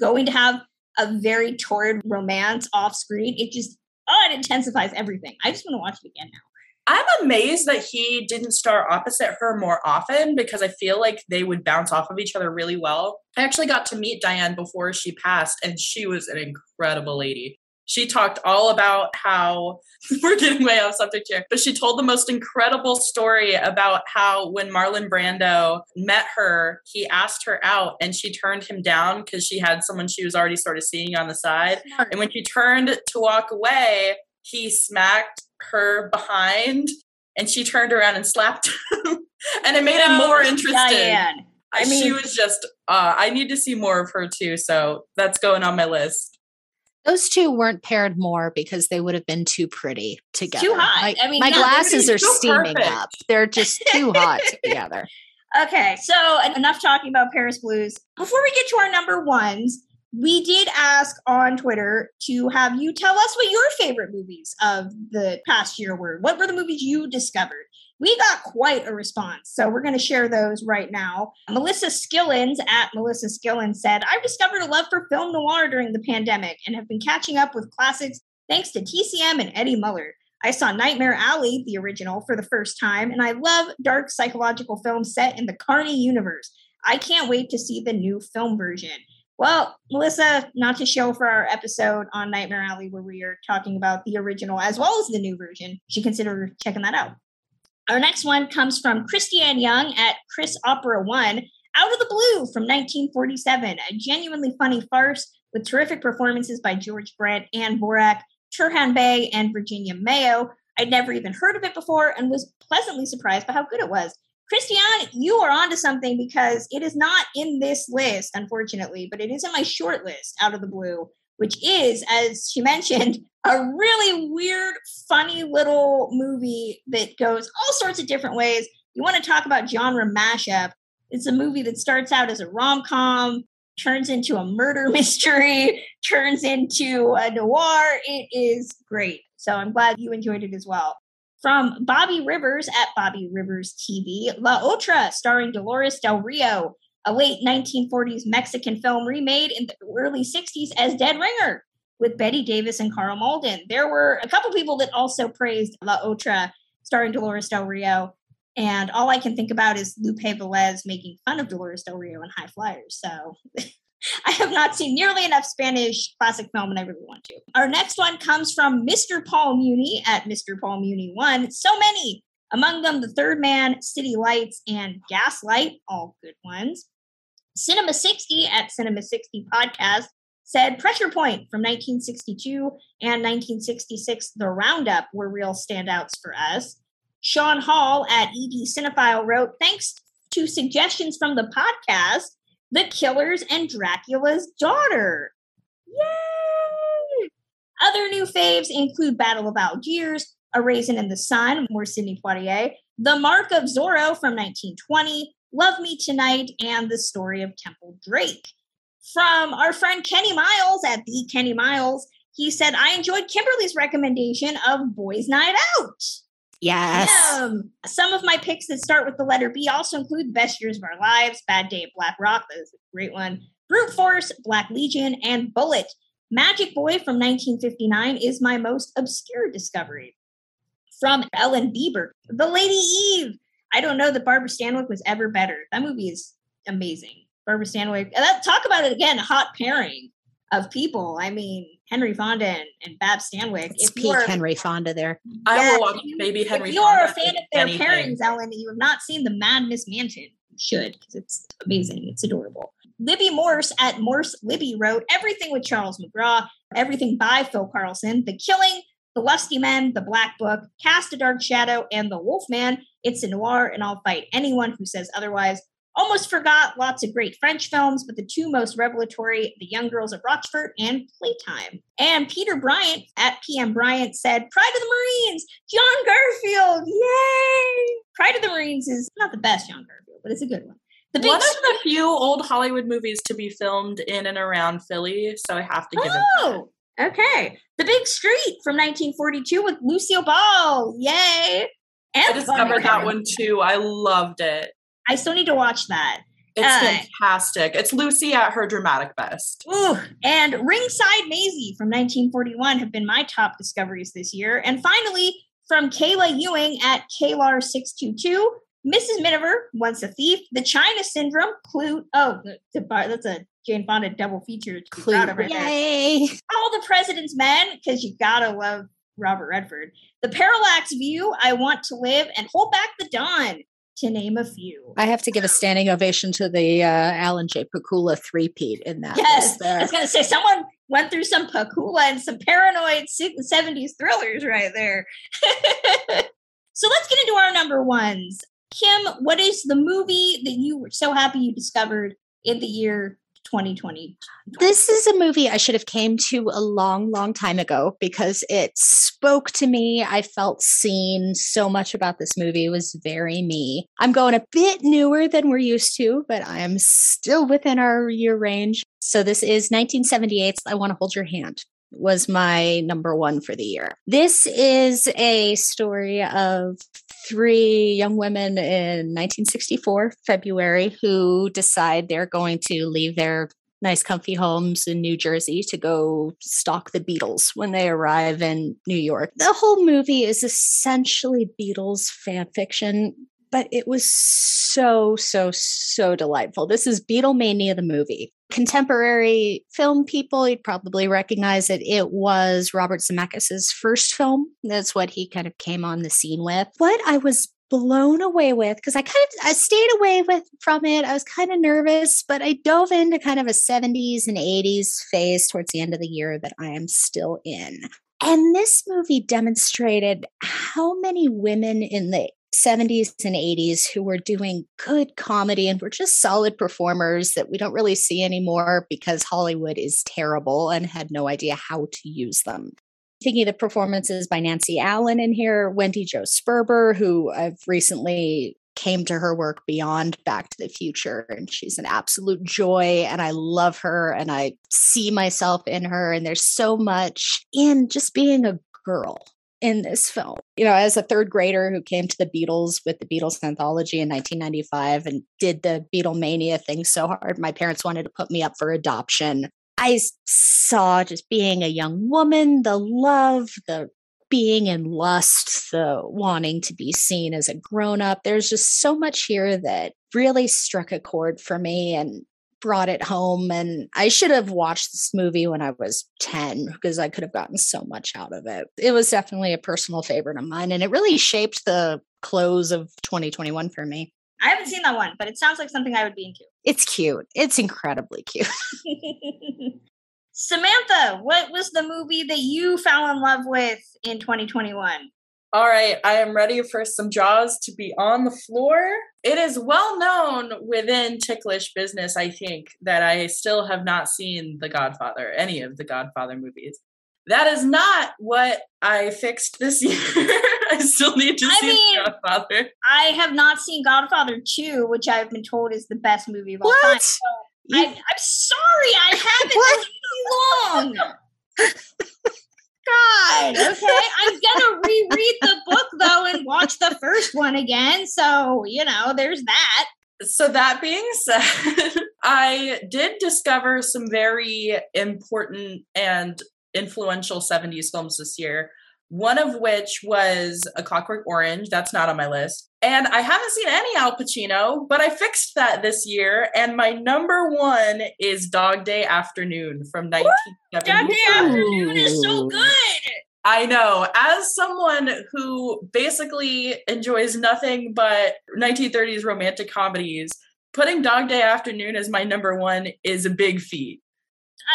going to have a very torrid romance off screen, it just, oh, it intensifies everything. I just want to watch it again now. I'm amazed that he didn't star opposite her more often because I feel like they would bounce off of each other really well. I actually got to meet Diahann before she passed, and she was an incredible lady. She talked all about how we're getting way off subject here, but she told the most incredible story about how when Marlon Brando met her, he asked her out and she turned him down because she had someone she was already sort of seeing on the side. And when she turned to walk away, he smacked her behind and she turned around and slapped him. and it made it more interesting. Diahann. I mean, she was just, uh, I need to see more of her too. So that's going on my list. Those two weren't paired more because they would have been too pretty together. Too hot. My, I mean, my yeah, glasses are so steaming perfect. up. They're just too hot together. Okay, so enough talking about Paris Blues. Before we get to our number ones, we did ask on Twitter to have you tell us what your favorite movies of the past year were. What were the movies you discovered? We got quite a response, so we're going to share those right now. Melissa Skillins at Melissa Skillins said, I've discovered a love for film noir during the pandemic and have been catching up with classics thanks to TCM and Eddie Muller. I saw Nightmare Alley, the original, for the first time, and I love dark psychological films set in the Carney universe. I can't wait to see the new film version. Well, Melissa, not to show for our episode on Nightmare Alley where we are talking about the original as well as the new version, you should consider checking that out. Our next one comes from Christiane Young at Chris Opera One, Out of the Blue from 1947, a genuinely funny farce with terrific performances by George Brent, Ann Dvorak, Turhan Bey, and Virginia Mayo. I'd never even heard of it before and was pleasantly surprised by how good it was. Christiane, you are onto something because it is not in this list, unfortunately, but it is in my short list out of the blue, which is, as she mentioned, a really weird, funny little movie that goes all sorts of different ways. You want to talk about genre mashup? It's a movie that starts out as a rom com, turns into a murder mystery, turns into a noir. It is great. So I'm glad you enjoyed it as well. From Bobby Rivers at Bobby Rivers TV, La Otra, starring Dolores Del Rio, a late 1940s Mexican film remade in the early 60s as Dead Ringer with Bette Davis and Karl Malden. There were a couple people that also praised La Otra, starring Dolores Del Rio. And all I can think about is Lupe Velez making fun of Dolores Del Rio in High Flyers. So I have not seen nearly enough Spanish classic film, and I really want to. Our next one comes from Mr. Paul Muni at Mr. Paul Muni One. So many, among them, The Third Man, City Lights, and Gaslight, all good ones. Cinema 60 at Cinema 60 Podcast said Pressure Point from 1962 and 1966, The Roundup, were real standouts for us. Sean Hall at ED Cinephile wrote, thanks to suggestions from the podcast, The Killers and Dracula's Daughter. Yay! Other new faves include Battle of Algiers, A Raisin in the Sun, more Sidney Poitier, The Mark of Zorro from 1920, Love Me Tonight, and The Story of Temple Drake. From our friend Kenny Miles at the Kenny Miles, he said, I enjoyed Kimberly's recommendation of Boys Night Out. Yes. Um, some of my picks that start with the letter B also include The Best Years of Our Lives, Bad Day at Black Rock, that is a great one, Brute Force, Black Legion, and Bullet. Magic Boy from 1959 is my most obscure discovery. From Ellen Bieber, The Lady Eve. I don't know that Barbara Stanwyck was ever better. That movie is amazing. Barbara Stanwyck. That, talk about it again, hot pairing of people. I mean, Henry Fonda and, and Bab Stanwyck. It's peak Henry Fonda there. I Yeah, will watch if you- Baby Henry. if you are a fan of their anything. pairings, Ellen, and you have not seen the Mad Miss Manton, you should because it's amazing. It's adorable. Libby Morse at Morse Libby wrote everything with Charles McGraw, everything by Phil Karlson, The Killing, The Lusty Men, The Black Book, Cast a Dark Shadow, and The Wolfman. It's a noir, and I'll fight anyone who says otherwise. Almost forgot lots of great French films, but the two most revelatory, The Young Girls of Rochefort and Playtime. And Peter Bryant at PM Bryant said, Pride of the Marines, John Garfield, yay! Pride of the Marines is not the best John Garfield, but it's a good one. The big One of the few old Hollywood movies to be filmed in and around Philly, so I have to give it. Oh, okay. The Big Street from 1942 with Lucille Ball, yay! And I discovered that one too. I loved it. I still need to watch that. It's Uh, fantastic. It's Lucy at her dramatic best. Ooh, and Ringside Maisie from 1941 have been my top discoveries this year. And finally, from Kayla Ewing at Kaylar622, Mrs. Miniver, Once a Thief, The China Syndrome, Clue. Oh, the, the, that's a Jane Fonda double feature to be proud of right there. Yay. All the President's Men, because you gotta love Robert Redford. The Parallax View, I Want to Live, and Hold Back the Dawn, to name a few. I have to give a standing ovation to the uh, Alan J. Pakula three-peat in that. Yes. I was gonna say someone went through some Pakula and some paranoid 70s thrillers right there. so let's get into our number ones. Kim, what is the movie that you were so happy you discovered in the year 2020? This is a movie I should have came to a long, long time ago because it spoke to me. I felt seen. So much about this movie was very me. I'm going a bit newer than we're used to, but I am still within our year range. So this is 1978's I Want to Hold Your Hand was my number one for the year. This is a story of three young women in 1964, February, who decide they're going to leave their nice, comfy homes in New Jersey to go stalk the Beatles when they arrive in New York. The whole movie is essentially Beatles fan fiction. But it was so, so, so delightful. This is Beatlemania, the movie. Contemporary film people, you'd probably recognize it. It was Robert Zemeckis' first film. That's what he kind of came on the scene with. What I was blown away with because I kind of I stayed away with from it. I was kind of nervous, but I dove into kind of a 70s and 80s phase towards the end of the year that I am still in. And this movie demonstrated how many women in the 70s and 80s who were doing good comedy and were just solid performers that we don't really see anymore because Hollywood is terrible and had no idea how to use them. Thinking of the performances by Nancy Allen in here, Wendy Jo Sperber, who I've recently came to her work beyond Back to the Future, and she's an absolute joy, and I love her, and I see myself in her, and there's so much in just being a girl in this film. You know, as a third grader who came to the Beatles with the Beatles anthology in 1995 and did the Beatlemania thing so hard, my parents wanted to put me up for adoption. I saw just being a young woman, the love, the being in lust, the wanting to be seen as a grown up. There's just so much here that really struck a chord for me and brought it home. And I should have watched this movie when I was 10 because I could have gotten so much out of it. It was definitely a personal favorite of mine, and it really shaped the close of 2021 for me. I haven't seen that one, but it sounds like something I would be into. It's cute. It's incredibly cute. Samantha, what was the movie that you fell in love with in 2021? All right, I am ready for some jaws to be on the floor. It is well known within ticklish business, I think, that I still have not seen The Godfather, any of the Godfather movies. That is not what I fixed this year I still need to I see mean- Godfather. I have not seen Godfather 2, which I've been told is the best movie of all What? time. So I, I'm sorry, I haven't. Long. Okay. I'm gonna reread the book though and watch the first one again. So, you know, there's that. So that being said, I did discover some very important and influential 70s films this year. One of which was A Clockwork Orange. That's not on my list. And I haven't seen any Al Pacino, but I fixed that this year. And my number one is Dog Day Afternoon from 1970. Dog Day Afternoon is so good. I know. As someone who basically enjoys nothing but 1930s romantic comedies, putting Dog Day Afternoon as my number one is a big feat.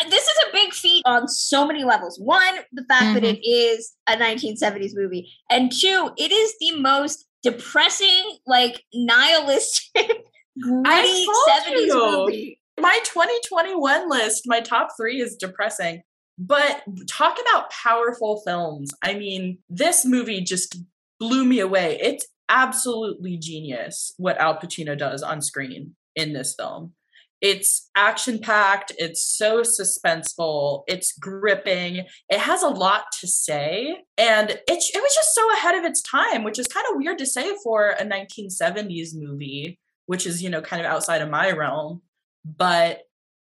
Uh, this is a big feat on so many levels. One, the fact that it is a 1970s movie, and two, it is the most depressing, like nihilistic, gritty told 70s you. movie. My 2021 list, my top three is depressing. But talk about powerful films. I mean, this movie just blew me away. It's absolutely genius what Al Pacino does on screen in this film. It's action packed, it's so suspenseful, it's gripping, it has a lot to say, and it, it was just so ahead of its time, which is kind of weird to say for a 1970s movie, which is, you know, kind of outside of my realm. But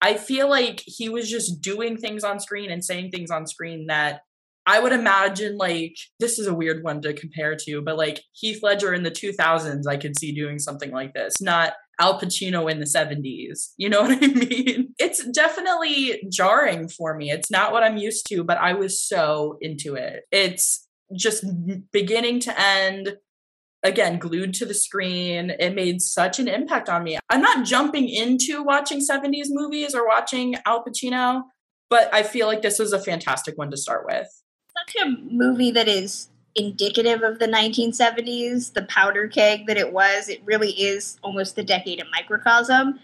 I feel like he was just doing things on screen and saying things on screen that I would imagine like this is a weird one to compare to, but like Heath Ledger in the 2000s, I could see doing something like this, not Al Pacino in the 70s. You know what I mean? It's definitely jarring for me. It's not what I'm used to, but I was so into it. It's just beginning to end again glued to the screen it made such an impact on me i'm not jumping into watching 70s movies or watching al pacino but i feel like this was a fantastic one to start with Such a movie that is indicative of the 1970s, the powder keg that it was. It really is almost the decade of microcosm.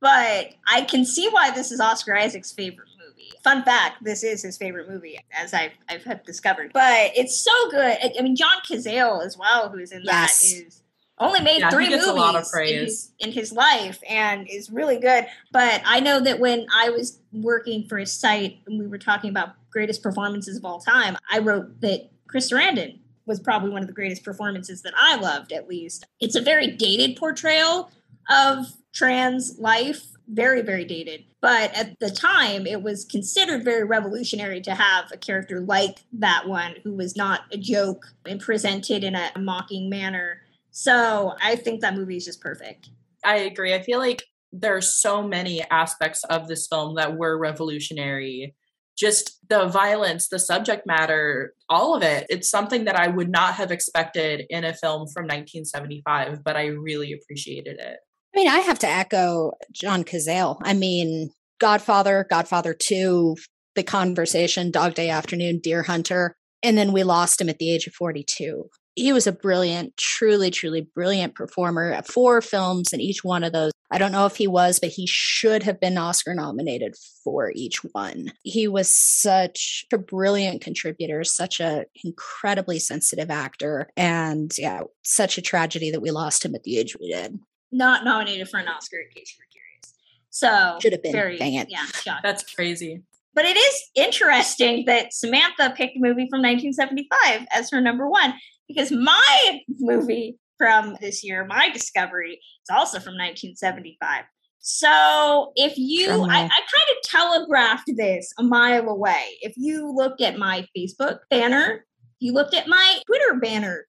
But I can see why this is Oscar Isaac's favorite movie. Fun fact: this is his favorite movie, as I've I've discovered. But it's so good. I, mean, John Cazale as well, who's in Yes. that, is only made Yeah, three movies in his, in his life and is really good. But I know that when I was working for a site and we were talking about greatest performances of all time, I wrote that Chris Sarandon was probably one of the greatest performances that I loved, at least. It's a very dated portrayal of trans life, very, very dated. But at the time, it was considered very revolutionary to have a character like that one who was not a joke and presented in a mocking manner. So I think that movie is just perfect. i agree i feel like there are so many aspects of this film that were revolutionary just the violence the subject matter all of it it's something that i would not have expected in a film from 1975 but i really appreciated it I mean, I have to echo John Cazale. I mean, Godfather, Godfather 2, The Conversation, Dog Day Afternoon, Deer Hunter, and then we lost him at the age of 42. He was a brilliant, truly, truly brilliant performer. at Four films and each one of those. I don't know if he was, but he should have been Oscar nominated for each one. He was such a brilliant contributor, such a incredibly sensitive actor, and yeah, such a tragedy that we lost him at the age we did. Not nominated for an Oscar, in case you were curious. So Should have been. Very, Dang it. Yeah, shocked. that's crazy But it is interesting that Samantha picked a movie from 1975 as her number one because my movie from this year, my discovery, is also from 1975. So if you, I, I kind of telegraphed this a mile away. If you looked at my Facebook banner, if you looked at my Twitter banner,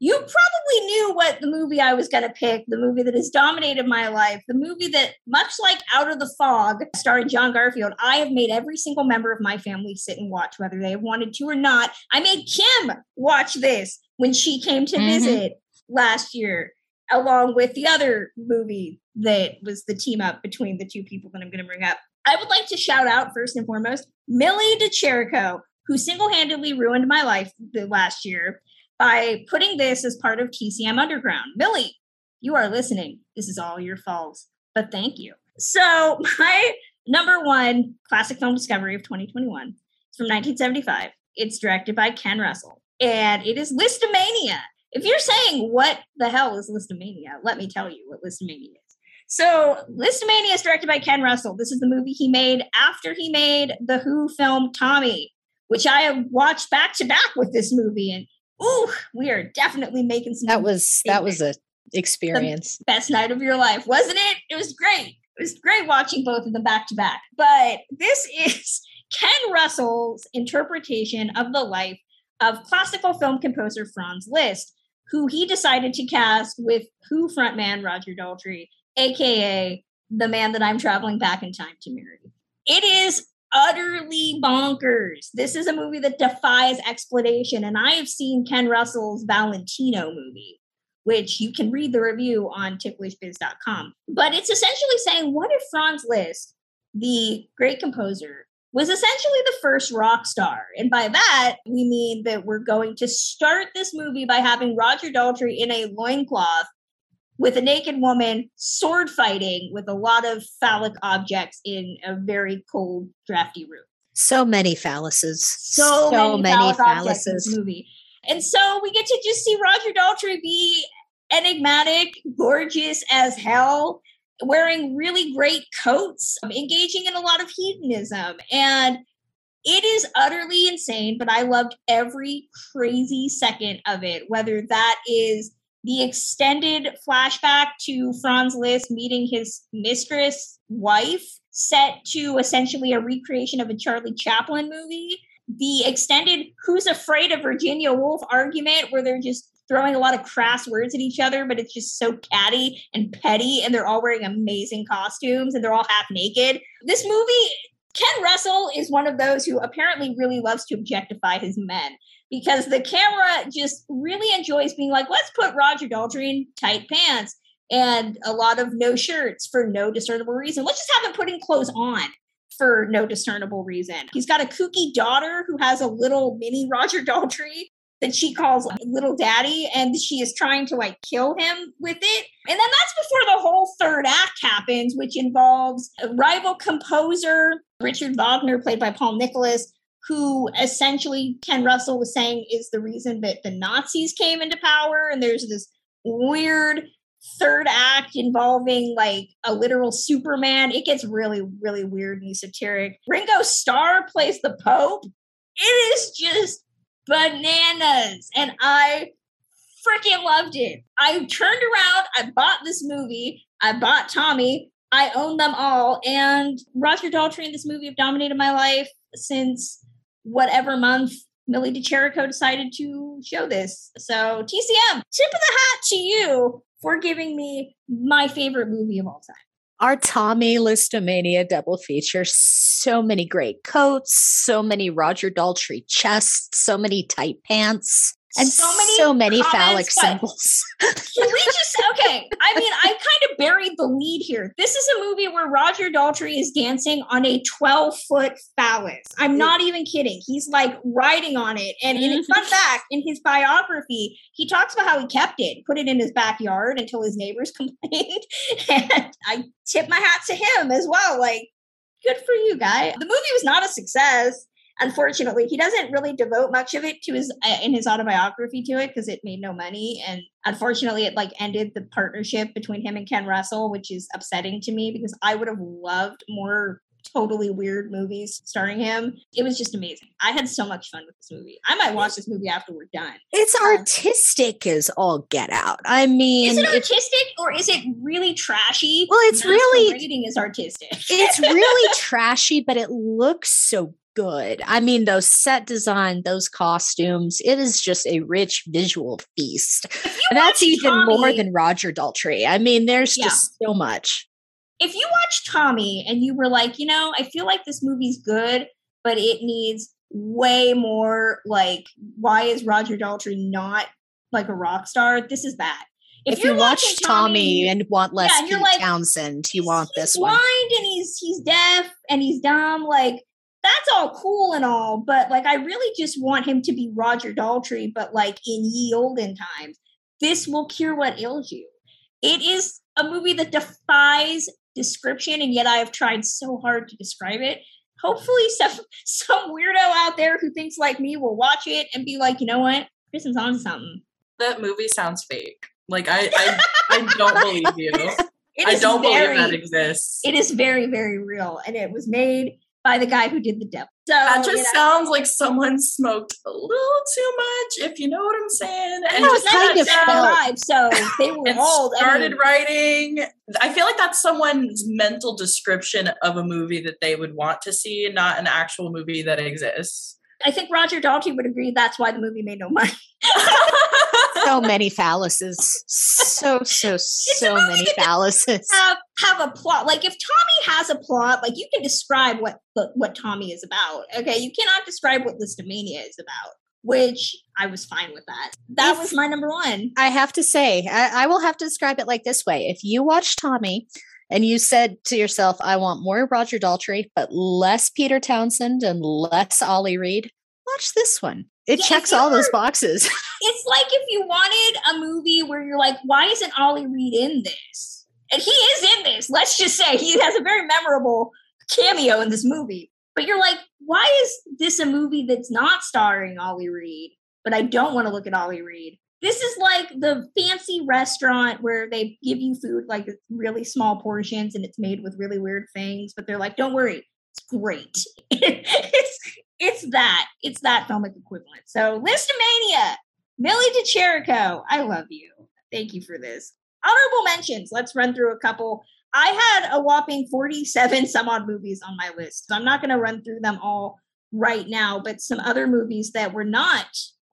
you probably knew what the movie I was going to pick, the movie that has dominated my life, the movie that, much like Out of the Fog, starring John Garfield, I have made every single member of my family sit and watch, whether they have wanted to or not. I made Kim watch this when she came to Mhm. visit last year, along with the other movie that was the team up between the two people that I'm going to bring up. I would like to shout out, first and foremost, Millie De Chirico, who single handedly ruined my life the last year by putting this as part of TCM Underground. Millie, you are listening. This is all your fault, but thank you. So, my number one classic film discovery of 2021 is from 1975. It's directed by Ken Russell. and it is Lisztomania. If you're saying what the hell is Lisztomania, let me tell you what Lisztomania is. So, Lisztomania is directed by Ken Russell. This is the movie he made after he made the Who film Tommy, which I have watched back to back with this movie. And ooh, we are definitely making some. That was that was a experience. best night of your life, wasn't it? It was great. It was great watching both of them back to back. But this is Ken Russell's interpretation of the life of classical film composer Franz Liszt, who he decided to cast with Who frontman Roger Daltrey aka the man that I'm traveling back in time to marry. It is utterly bonkers. This is a movie that defies explanation. And I have seen Ken Russell's Valentino movie, which you can read the review on ticklishbiz.com. But it's essentially saying, what if Franz Liszt, the great composer, was essentially the first rock star? And by that, we mean that we're going to start this movie by having Roger Daltrey in a loincloth with a naked woman sword fighting with a lot of phallic objects in a very cold, drafty room. So many phalluses. So, so many, many phalluses. movie. And so we get to just see Roger Daltrey be enigmatic, gorgeous as hell, wearing really great coats, um, engaging in a lot of hedonism. And it is utterly insane, but I loved every crazy second of it, whether that is the extended flashback to Franz Liszt meeting his mistress wife, set to essentially a recreation of a Charlie Chaplin movie. The extended Who's Afraid of Virginia Woolf argument, where they're just throwing a lot of crass words at each other, but it's just so catty and petty, and they're all wearing amazing costumes and they're all half naked. This movie, Ken Russell is one of those who apparently really loves to objectify his men because the camera just really enjoys being like, let's put Roger Daltrey in tight pants and a lot of no shirts for no discernible reason. Let's just have him putting clothes on for no discernible reason. He's got a kooky daughter who has a little mini Roger Daltrey that she calls little daddy and she is trying to like kill him with it and then that's before the whole third act happens which involves a rival composer richard wagner played by paul nicholas who essentially ken russell was saying is the reason that the nazis came into power and there's this weird third act involving like a literal superman it gets really really weird and esoteric ringo starr plays the pope it is just bananas and I freaking loved it. I turned around, I bought this movie, I bought Tommy, I own them all, and Roger Daltrey and this movie have dominated my life since whatever month Millie De Chirico decided to show this. So TCM, tip of the hat to you for giving me my favorite movie of all time. Our Tommy Lisztomania double feature. So many great coats, so many Roger Daltrey chests, so many tight pants, and So many so many comments, phallic symbols. Can we just okay? I mean, I kind of buried the lead here. This is a movie where Roger Daltrey is dancing on a 12 foot phallus. I'm mm. not even kidding. He's like riding on it. And in mm-hmm. fun fact, in his biography, he talks about how he kept it, put it in his backyard until his neighbors complained. and I tip my hat to him as well. Like, good for you, guy. The movie was not a success unfortunately he doesn't really devote much of it to his uh, in his autobiography to it because it made no money. And unfortunately it like ended the partnership between him and ken russell which is upsetting to me because i would have loved more totally weird movies starring him. It was just amazing. I had so much fun with this movie. I might watch this movie after we're done. It's artistic as all get out. I mean, is it artistic or is it really trashy? Well, it's really- rating is artistic. It's really trashy, but it looks so good. I mean, those set design, those costumes, it is just a rich visual feast. That's even more than Roger Daltrey. I mean, there's Yeah. just so much. if you watch Tommy and you were like, you know, I feel like this movie's good, but it needs way more like why is Roger Daltrey not like a rock star? This is that. If, you're you watch watching Tommy, and want less yeah, Pete like, Townshend, you want this one. blind and he's he's deaf and he's dumb, like that's all cool and all, but like I really just want him to be Roger Daltrey, but like in ye olden times. This will cure what ails you. It is a movie that defies description, and yet I have tried so hard to describe it. Hopefully, some some weirdo out there who thinks like me will watch it and be like, you know what? Kristen's on something. That movie sounds fake. Like I, I, I don't believe you. It I don't very, believe that exists. It is very, very real. And it was made by the guy who did the devil. So that just you know, sounds like someone smoked a little too much, if you know what I'm saying. And that was kind of vibe. So they were old. I started mean, writing. I feel like that's someone's mental description of a movie that they would want to see, not an actual movie that exists. I think Roger Daltrey would agree that's why the movie made no money. so many phalluses. So, so, so many fallacies. have have a plot. Like if Tommy has a plot, like you can describe what what, what Tommy is about. Okay, you cannot describe what Lisztomania is about. Which I was fine with that. That If- was my number one. I have to say, I, I will have to describe it like this way. If you watch Tommy and you said to yourself, I want more Roger Daltrey, but less Peter Townshend and less Ollie Reed, watch this one. It Yeah, checks all those boxes. It's like if you wanted a movie where you're like, why isn't Ollie Reed in this? And he is in this. Let's just say he has a very memorable cameo in this movie. But you're like, why is this a movie that's not starring Ollie Reed? But I don't want to look at Ollie Reed. This is like the fancy restaurant where they give you food like really small portions and it's made with really weird things, but they're like, don't worry, it's great. it's it's that. It's that filmic equivalent. So Lisztomania, Millie De Chirico, I love you. Thank you for this. Honorable mentions. Let's run through a couple. I had a whopping 47 some odd movies on my list. So I'm not going to run through them all right now, but some other movies that were not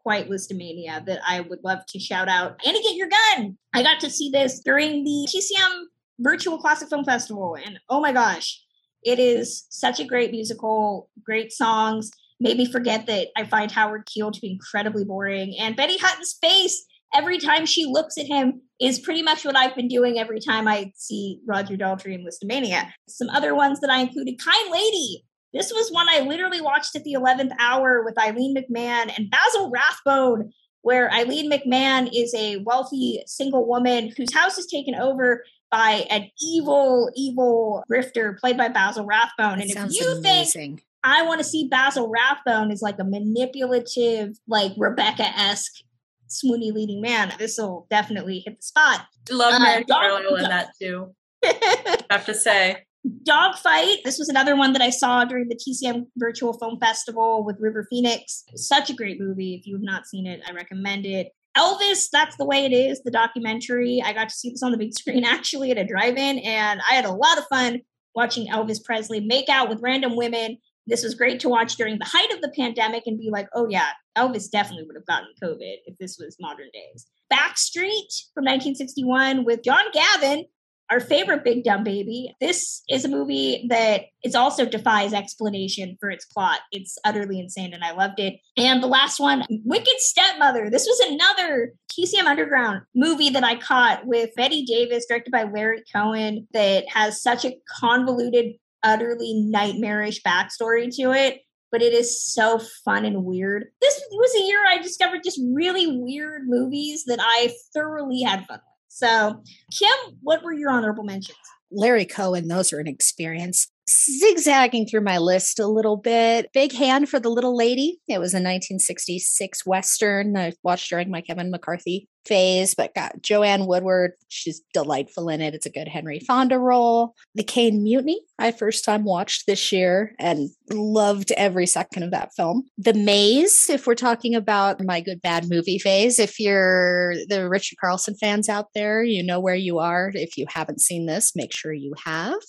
quite Lisztomania that I would love to shout out. Annie Get Your Gun. I got to see this during the TCM Virtual Classic Film Festival. And oh my gosh, it is such a great musical, great songs. Made me forget that I find Howard Keel to be incredibly boring. And Betty Hutton's face every time she looks at him is pretty much what I've been doing every time I see Roger Daltrey in Lisztomania. Some other ones that I included Kind Lady. This was one I literally watched at the 11th hour with Aline MacMahon and Basil Rathbone, where Aline MacMahon is a wealthy single woman whose house is taken over by an evil, evil grifter played by Basil Rathbone. And if Sounds you think. I want to see Basil Rathbone as like a manipulative, like Rebecca esque swoony leading man. This will definitely hit the spot. Love Uh, Mary Dog- Carlisle in that too. I have to say. Dogfight. This was another one that I saw during the TCM Virtual Film Festival with River Phoenix. Such a great movie. If you have not seen it, I recommend it. Elvis, That's the Way It Is, the documentary. I got to see this on the big screen actually at a drive in, and I had a lot of fun watching Elvis Presley make out with random women. This was great to watch during the height of the pandemic and be like, oh, yeah, Elvis definitely would have gotten COVID if this was modern days. Backstreet from 1961 with John Gavin, our favorite Big Dumb Baby. This is a movie that it also defies explanation for its plot. It's utterly insane, and I loved it. And the last one, Wicked Stepmother. This was another TCM Underground movie that I caught with Bette Davis, directed by Larry Cohen, that has such a convoluted, utterly nightmarish backstory to it. But it is so fun and weird. This was a year I discovered just really weird movies that I thoroughly had fun with. So, Kim, what were your honorable mentions? Larry Cohen, those are an experience. Zigzagging through my list a little bit. Big Hand for the Little Lady. It was a 1966 Western I watched during my Kevin McCarthy phase, but got Joanne Woodward. She's delightful in it. It's a good Henry Fonda role. The Caine Mutiny, I first time watched this year and loved every second of that film. The Maze, if we're talking about my good bad movie phase, if you're the Richard Carlson fans out there, you know where you are. If you haven't seen this, make sure you have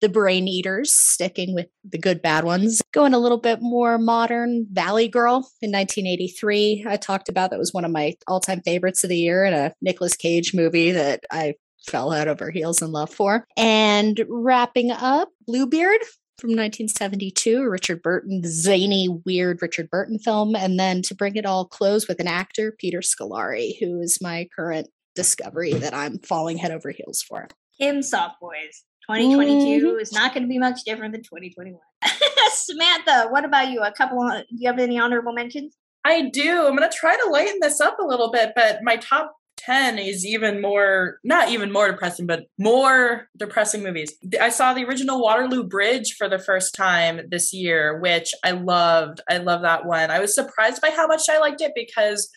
the brain eaters, sticking with the good bad ones. Going a little bit more modern, Valley Girl in 1983. I talked about that was one of my all time favorites of the year and a Nicolas Cage movie that I fell out over heels in love for. And wrapping up, Bluebeard. From 1972, Richard Burton, zany, weird Richard Burton film. And then to bring it all close with an actor, Peter Scolari, who is my current discovery that I'm falling head over heels for. Kim Soft Boys. Mm-hmm. 2022 is not going to be much different than 2021. Samantha, what about you? A couple. Do you have any honorable mentions? I do. I'm going to try to lighten this up a little bit, but my top 10 is even more, not even more depressing, but more depressing movies. I saw the original Waterloo Bridge for the first time this year, which I loved. I love that one. I was surprised by how much I liked it because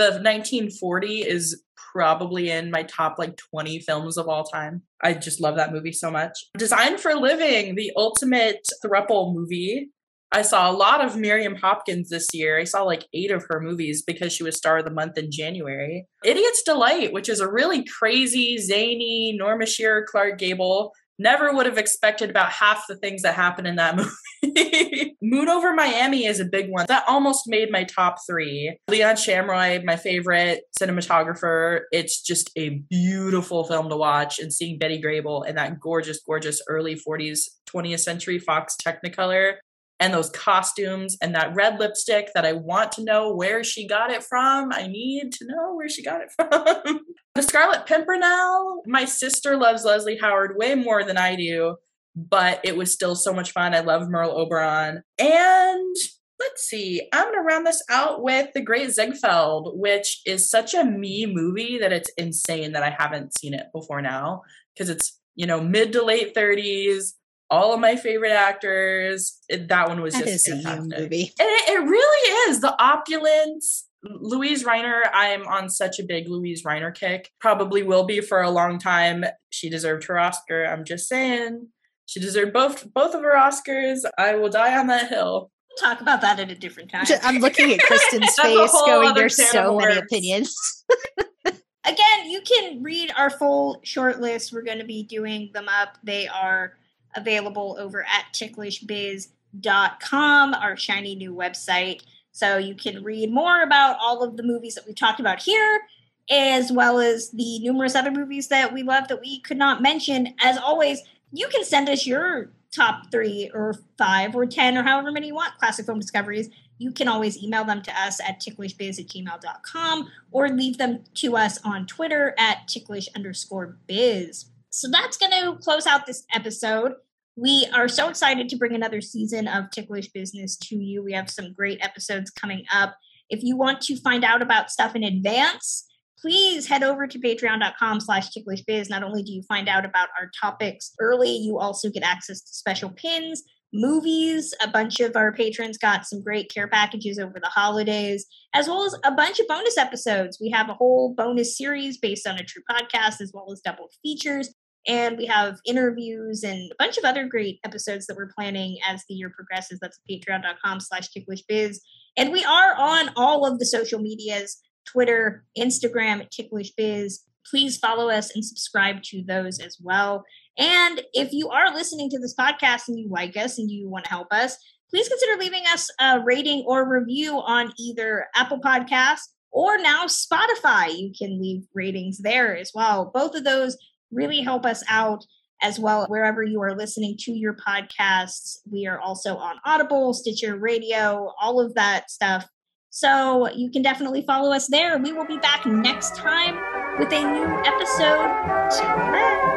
the 1940 is probably in my top like 20 films of all time. I just love that movie so much. Designed for Living, the ultimate thruple movie. I saw a lot of Miriam Hopkins this year. I saw like eight of her movies because she was star of the month in January. Idiot's Delight, which is a really crazy, zany Norma Shearer Clark Gable Never would have expected about half the things that happen in that movie. Moon Over Miami is a big one. That almost made my top three. Leon Shamroy, my favorite cinematographer. It's just a beautiful film to watch. And seeing Betty Grable in that gorgeous, gorgeous early 40s, 20th century Fox Technicolor and those costumes and that red lipstick that I want to know where she got it from. I need to know where she got it from. the Scarlet Pimpernel, my sister loves Leslie Howard way more than I do, but it was still so much fun. I love Merle Oberon. And let's see, I'm going to round this out with The Great Ziegfeld, which is such a me movie that it's insane that I haven't seen it before now because it's, you know, mid to late 30s all of my favorite actors. That one was that just is a movie. And it, it really is the opulence. Louise Rainer, I'm on such a big Louise Rainer kick. Probably will be for a long time. She deserved her Oscar. I'm just saying. She deserved both both of her Oscars. I will die on that hill. We'll talk about that at a different time. I'm looking at Kristen's face, going, "There's so many worms." opinions." Again, you can read our full short list. We're going to be doing them up. They are available over at ticklishbiz.com, our shiny new website. So you can read more about all of the movies that we've talked about here, as well as the numerous other movies that we love that we could not mention. As always, you can send us your top three or five or 10 or however many you want classic film discoveries. You can always email them to us at ticklishbiz at gmail.com or leave them to us on Twitter at ticklish underscore biz. So that's going to close out this episode. We are so excited to bring another season of Ticklish Business to you. We have some great episodes coming up. If you want to find out about stuff in advance, please head over to patreon.com slash ticklishbiz. Not only do you find out about our topics early, you also get access to special pins, movies. A bunch of our patrons got some great care packages over the holidays, as well as a bunch of bonus episodes. We have a whole bonus series based on a true podcast, as well as double features. And we have interviews and a bunch of other great episodes that we're planning as the year progresses. That's patreon.com slash ticklishbiz. And we are on all of the social medias, Twitter, Instagram at ticklishbiz. Please follow us and subscribe to those as well. And if you are listening to this podcast and you like us and you want to help us, please consider leaving us a rating or review on either Apple Podcasts or now Spotify. You can leave ratings there as well. Both of those really help us out as well wherever you are listening to your podcasts. We are also on Audible, Stitcher Radio, all of that stuff. So you can definitely follow us there. We will be back next time with a new episode. Then.